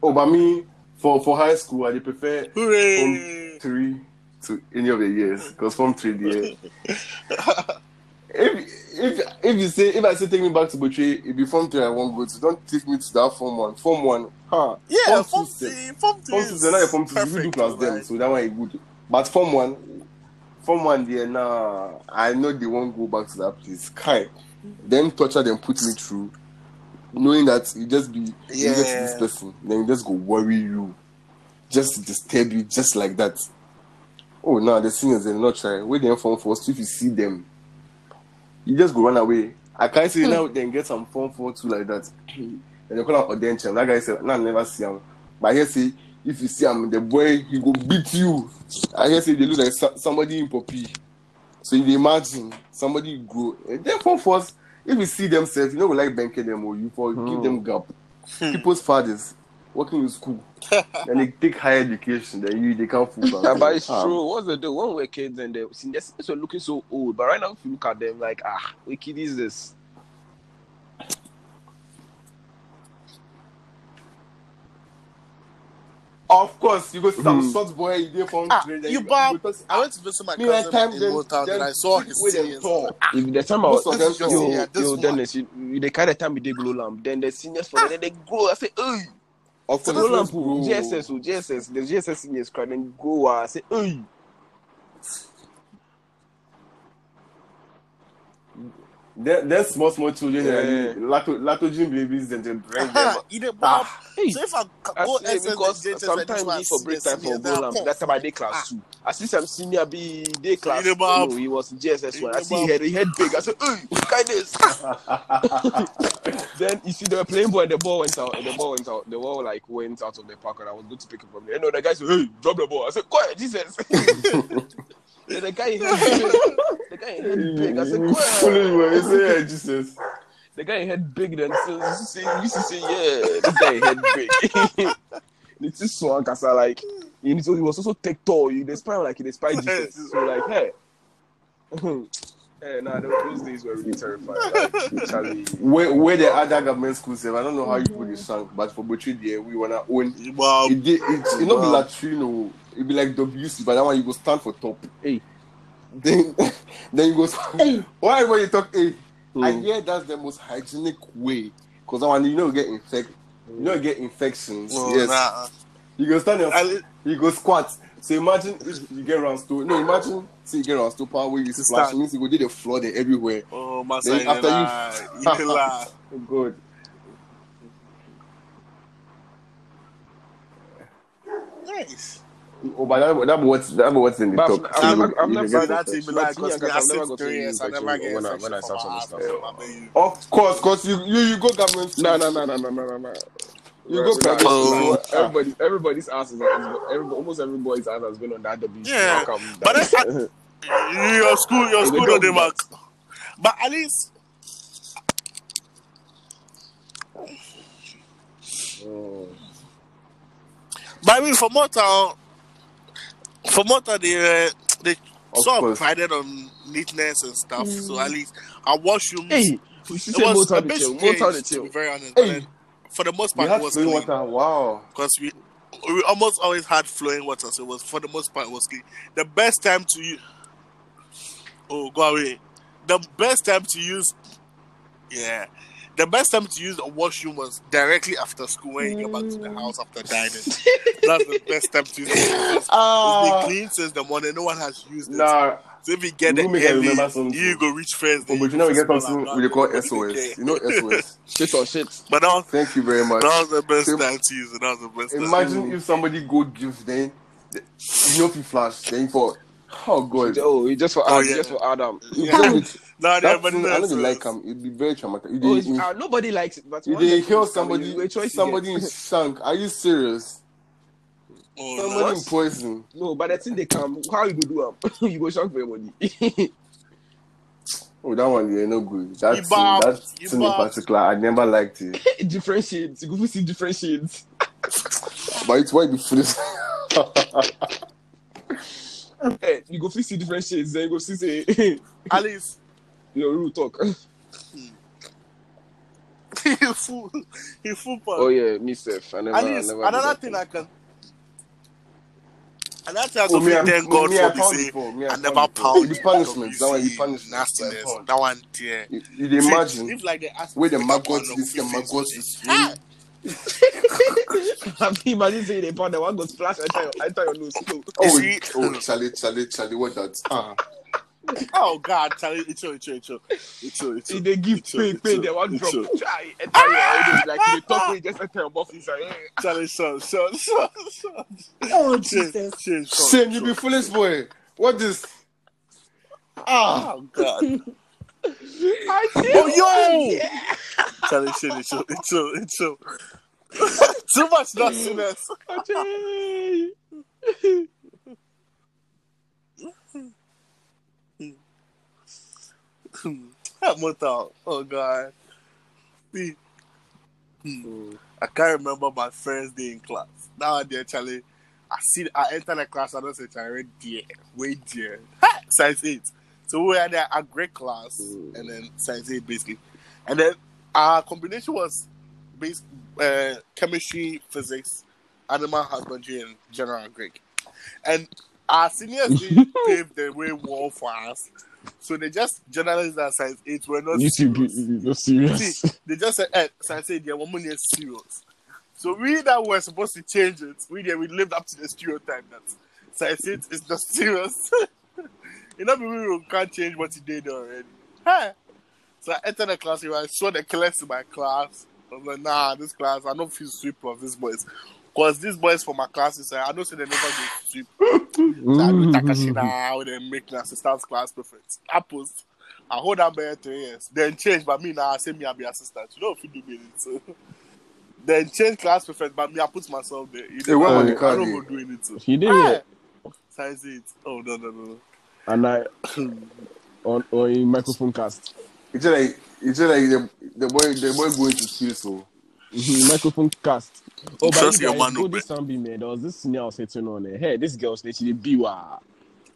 Oh, but me for for high school, I prefer Hooray! from three to any of the years because from three the if if if you say if I say take me back to Butchie, it be from three I won't go to. Don't take me to that form one. Form one, huh? Yeah, form form two, three, form three. Form two, is not form two. You do class them, so that one is good. But form one, form one there nah. I know they won't go back to that place. Kind, them torture them put me through, knowing that you just be you get to this Yeah. person, then you just go worry you, just disturb you, just like that. Oh no, the seniors they not try. Wait them form first. If you see them, you just go run away. I can't say hmm. now then get some form for two like that. and they call him Odencham. That guy said, "Nah, I never see him." But here say if you see him, the boy he go beat you. I hear say they look like somebody in poppy. So you imagine somebody go. And then first, if you see themselves, you know we like banking them or you for give them gap. People's fathers working in school and they take higher education than you, they can't fool. Yeah, but it's Ah, true. What's the deal? When we were kids and the seniors were looking so old, but right now if you look at them, like ah, what kid is this? Of course, you go see some Mhm. short boy, you dey from Ah, train, then you go- Bob. I went to visit my Me, like, cousin time in then- Motown and I saw people his with them seniors. If the time I Most was of them This is tall. your- yo, yeah, yo. Dennis, you, you, the kind of time we did glow lamp, then the seniors for then they grow. I say, hey, Of course, glow lamp, oh, GSS, oh, GSS, the GSS seniors cry, then go. I say, hey, There- There's small, small children, Yeah. yeah. Lato, Lactogen babies, then they bring uh-huh. them. You know, Bob. Ah. Hey. So if I go say SS because and sometimes like we this for one, break see time for seniors, go they are lamp. poor. That time I did class ah. two. I see some senior be day class. You know, oh, Bob. No, he was in GSS one. I see know, he had he had big. I said, hey, look at this. then you see they were playing ball and the ball went out. And the ball went out. The ball like went out of the park and I was going to pick it from there. You know, the guy said, hey, drop the ball. I said, quiet, Jesus. then the guy had big. The guy had big. I said, Foolish boy, say, yeah, Jesus. The guy had big. Then so you say, you say, yeah, this guy had big. it's just so kasa like. He, so he was also take tall. He inspired like he inspired Jesus. So like, hey. Hey, nah, those, those days were really terrifying. Like, Charlie, Where, where the other government schools have, I don't know how you put it shank, but for Butchie there, we wanna own. Bob. It, did- it, it not be Wow. latrino, it be like WC, but that one you go stand for top. Hey. Eh. Then, then you go. Why when you talk? Hey, I Hmm. hear that's the most hygienic way, cause that one you know get infect, you know get infections. Oh, yes, nah. you go stand I there, you go squat. So imagine you get around stool. No, imagine see you get around stool power where you splash stand. means you go do the floor everywhere. Oh, my Then son, after you you- lie. You. Oh, good. Nice. Oh, but that, that what's that what's in the But top. I've- I've you- never- I've you never- get So it. that team be like, because and I I've sit never got three to years, I never get when I- when I start some stuff. house, I bet you. Of course, cause you you, you go government. No, no, no, no, no, no, no, no. You Right, go private. Oh. Everybody, everybody's ass is, is every, almost every boy's ass has been on that W. Yeah. Welcome, But that- then Your school, your They school, don't don't do they mark? But at least, but I mean, for Motown, for Motown, they uh, they Of sort of course. prided on neatness and stuff. So at least our washrooms, hey, we should say Motown the bit chill. Motown the to chill. be very honest. But Hey. Then, for the most You part, it was flowing clean. water. Wow. because we we almost always had flowing water, so it was for the most part it was clean. The best time to use oh go away. The best time to use yeah. The best time to use a washroom was directly after school when you get back to the house after dining. That's the best time to use it. It's Ah, been clean since the morning. No one has used it. nah. So if you get You it make I early, remember something. you go reach first. Oh, but you know we get something we dey call nobody SOS. You know SOS. Shit or shit. But that was, Thank you very much. that was the best So- time to use it. That was the best time. Imagine if somebody go give then you know if you flash then for oh god. Oh, it's just for Oh, Adam. yeah. Just for Adam. You Yeah. go with- No, that everybody thing, I don't they like him. It'd be very traumatic. You Oh, dey- uh, nobody likes it, but you one dey hear it's coming, somebody you- a somebody get. in. Are you serious? Oh, Somebody no. poison. No, but the thing they come, how you go do am? you go shock for your body. Oh, that one, yeah, no good. That thing, Ibab, that thing in particular, I never liked it. different shades. You go see different shades. But it's why the foolish. Eh, hey, you go fit see different shades. Then you go see say Alice, your real talk. he fool, he fool. Oh yeah, me self. I never. I Alice, never another thing I can. Another thing I Oh, can me, I- thank God me, for be pound say. Me, I I never before. pound The punishment, that one, the punishment. nastiness. That one, yeah. You, you imagine If like they ask where the me to pick up maggots, the of is Ah! I mean, imagine saying they pound the one go splash enter your, enter your nose. No. Oh, see- oh, Charlie, Charlie, Charlie, what that? Ah, Oh God, Charlie, it's true, it's true, it's true, it's true, it's See, true. they give It's pay, it's pay, true, they one it's drop. true. Try enter your like the top way just enter your mouth inside. Eh. Charlie, son, son, son, son. Oh Change, Jesus. change, son, Shane, you be foolish boy. What is? Ah, Oh God. I Oh yo! Charlie, shit, it's true, it's true, it's true. Too much nastiness. That motor. Oh God. See, hmm, I can't remember my first day in class. Now dear Charlie, I see I enter the class, I don't say Charlie, dear, wait dear. Science eight. So we had a, a great class and then science eight basically. And then our combination was based uh, chemistry, physics, animal husbandry, and general Greek. And our seniors did pave the way well for us. So they just journalists that science eight were not You two be serious. serious. See, they just said, eh, science eight, yeah, one money is serious. So we that were supposed to change it, we yeah, we lived up to the stereotype that science eight is not serious. you know, people can't change what you did already. Hey. So I entered the class, I saw the class in my class. I was like, nah, this class, I don't feel sweep of these boys. Because these boys from my classes, I don't say they never go sweep. So I do Takashi now, then make an assistant class perfect. I post. I hold that by three years. Then change, but me now I say me I be assistant. You know if you do me it. So. Then change class perfect, but me I put myself there. You Hey, when know, was I the card don't go doing it. So. He did Ah! it. Size it. Oh no no no. And I on on microphone cast. it's like it's like the, the boy, the boy going to school. So Mhm, microphone cast. Oh, but Trust you your guys, man, go this Sunday, man. There was this senior I was hitting on. eh, Hey, this girl's literally be wow.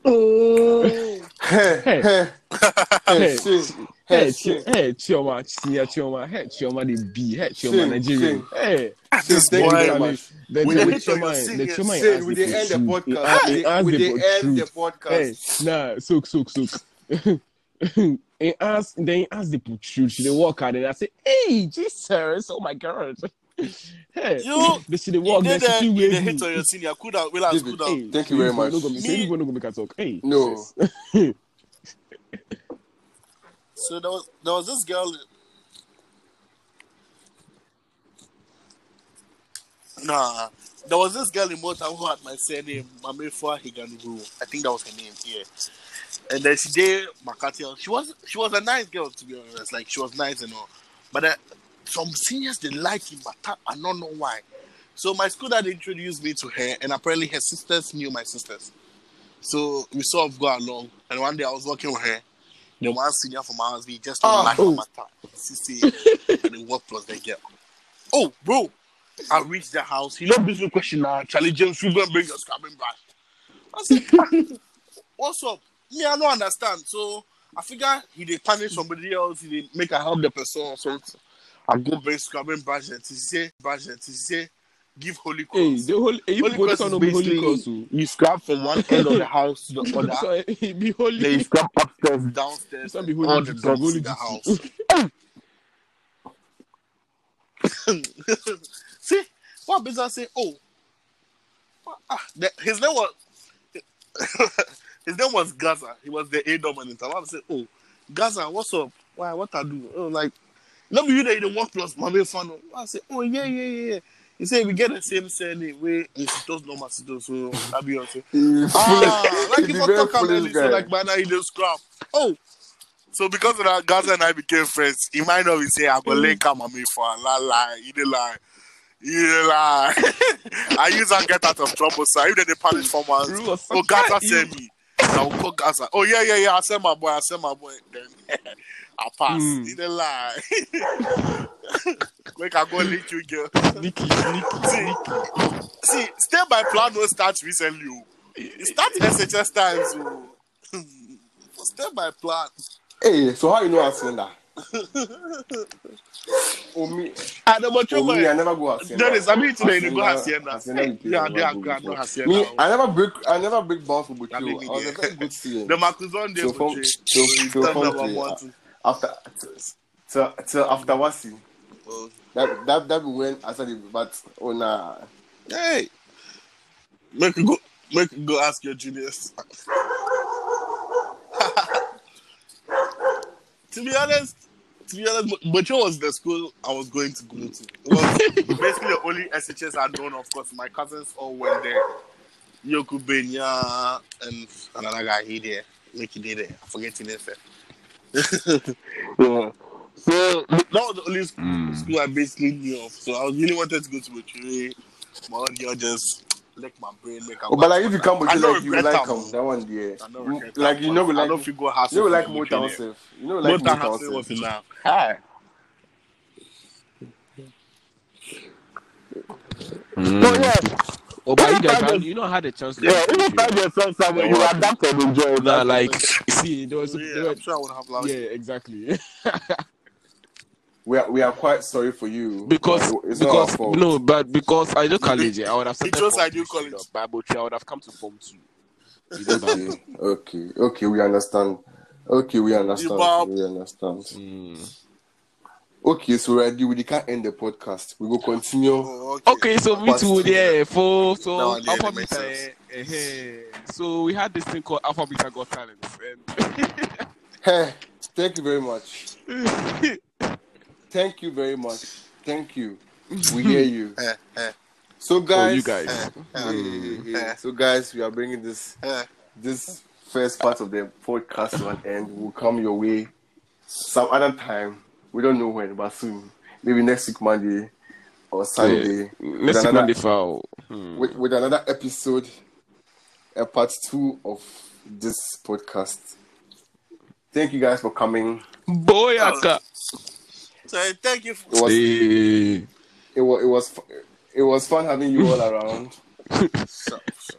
Oh. hey, Hey. hey, Hey, hey, Shane, Hey, hey, Chi- Shane. hey, Chioma, senior Chioma, hey, Chioma, the B, hey, Chioma, Shane, Nigerian. Hey, This Thank you boy, very Charlie, much. the, We the, dey the hit on your Chioma, the singers. Chioma, Shane, asked we the dey end the truth. He podcast. asked- We he dey- asked We the dey end the truth. podcast. Hey, nah, soak, soak, soak. he asked, then he asked the protrude. She dey walk out and I say, hey, Jesus, oh my God. Hey, You- they should dey walk, then did she feel you weird. dey hit on your senior. Cool down, relax, cool David, down. Hey, Thank you very people much. no go so Me- no go make talk. Hey, No. So there was there was this girl. Nah, there was this girl in Malta who had my surname Mamefa Higanuru. I think that was her name. Yeah, and then she did Makati. She was she was a nice girl to be honest. Like she was nice and all, but uh, some seniors they like him, but I don't know why. So my school dad introduced me to her, and apparently her sisters knew my sisters. So we sort of got along, and one day I was working with her. The one senior from ours, we just Ah. like Oh. my matter. CC, and the work plus the girl. Oh, bro, I reached the house. He not busy question now. Charlie James, we gonna bring your scrubbing brush. I said, "Ah, what's up? Me, I don't understand. So I figure he did punish somebody else. He did make a help the person or something. I go bring scrubbing and he say, budget. he say, give holy Hey, the whole hey, you Holy go cross is no holy basically cross. oh. you scrub from one end of the house to the other. So he be holy. Then you scrub upstairs, downstairs, This one be and holy all the dogs holy in the house. See, what business say? Oh, ah, the, his name was his name was Gaza. He was the A dominant. I say, oh, Gaza, what's up? Why? What I do? Oh, like, no, you that you the work plus my fan. I say, oh yeah, yeah, yeah. yeah. He said we get the same surname. We institute no masitos. So I be on say, ah, like He if be I talk about foolish this, so like man, he just scrap. Oh. So because of that, Gaza and I became friends. He might not be say I go link up my for la la. He did lie. You lie. I use and get out of trouble, sir. If they punish for once, Bro, was oh Gaza a- send me. I will call Gaza. Oh yeah, yeah, yeah. I send my boy. I send my boy. Then I pass. Hmm. You don't lie. Make I go link you, girl. Sneaky, sneaky, See, see, stay by plan will start recently. oh. It starts SHS times. oh. stay by plan. Hey, so how you know Hacienda? oh me, I never I never go Hacienda. Dennis, uh, I mean today you go Hacienda- Hacienda. We Yeah, they are. No Hacienda. Me, I never break, I never break for I mean, Butio. I was a very good student. The Marcus on there So from- so- so from uh, After, till, till after mm. Wasi. Oh. That that that be when I started, but oh nah. Hey, make go, make go ask your juniors. to be honest, to be honest, Bocho was the school I was going to go to. It was basically the only SHS I known. Of course, my cousins all went there. Yoku Benya and another guy he there. Make it there. I forget his name. yeah. So that was the only school, hmm. school I basically knew of. So I really wanted to go to Bocho. My girl just lick my brain, make Oh, but like if you come I with like you regret like am, come oh. that one there. I don't You- regret Like you know one. like I don't feel go house. you know like for Motown Bocho You know like Motown Motown House was self. now. Hi. So yeah, oh, but you guys, had, you know, had a chance to. Yeah, do even it, five years son somewhere, you Yeah. adapt and enjoy it. Nah, like, see, there was, oh, there yeah, were, I'm sure I would have like yeah, exactly. We are we are quite sorry for you. because but it's not our because fault. no, but because I do college, I would have started chose form I do two straight college. Bible tree, I would have come to form two. You. Okay, okay, okay, we understand. Okay, we understand. We understand. Mm. Okay, so ready, we can't end the podcast. We will continue. Oh, okay. Okay, so me too. Yeah, for so Now, yeah, Alpha Beta. eh, eh, so we had this thing called Alpha Beta Got Talent, and Hey, thank you very much. Thank you very much. Thank you. We hear you. Eh, eh, So oh, guys, you guys. eh, Hey, hey, hey. So guys, we are bringing this this first part of the podcast to an end. Will come your way some other time. We don't know when, but soon. Maybe next week Monday or Sunday. Yeah. with Next week another- Monday foul. Hmm. with, with another episode, a part two of this podcast. Thank you guys for coming. Boyaka. So thank you. It For, was Hey. it was it was it was fun having you all around. so, so.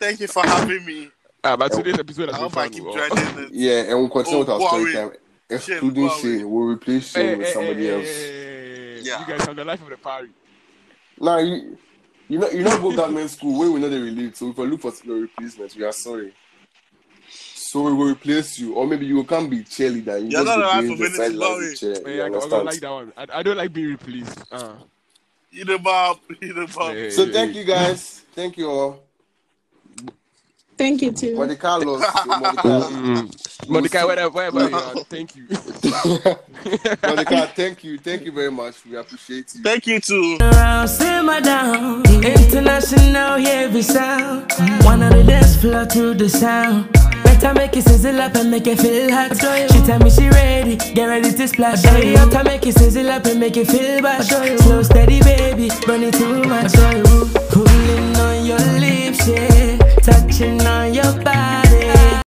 Thank you for having me. Ah, but today's episode I has been hope I fun. keep oh. joining. Yeah, and we'll continue Oh, with our story Huawei. time, Shane, excluding Huawei. Shane. We'll replace Shane Hey, with hey, somebody hey, else. hey, Yeah. You guys have the life of the party. Now you you know you know go government school when we know they release. So if we look for your replacement, we are sorry. So we will replace you, or maybe you can't be cheerleader. You You're just not be allowed doing to the finish sidelines chair. Hey, I, I don't like that one. I, I don't like being replaced. Uh, You the Bob. You the Bob. hey, So hey, thank hey. you guys. Thank you all. Thank you too. Monte Carlos. Monte. Monica, wherever, wherever you are, thank you. Monica, thank you. Thank you very much. We appreciate you. Thank you too. around, simmer down. International heavy sound. One on the dance floor to the sound hotter, make it sizzle up and make it feel hot. She tell me she ready, get ready to splash. Body hotter, make it sizzle up and make it feel bad. Slow, steady, baby, burning too much. Cooling on your lips, yeah, touching on your body.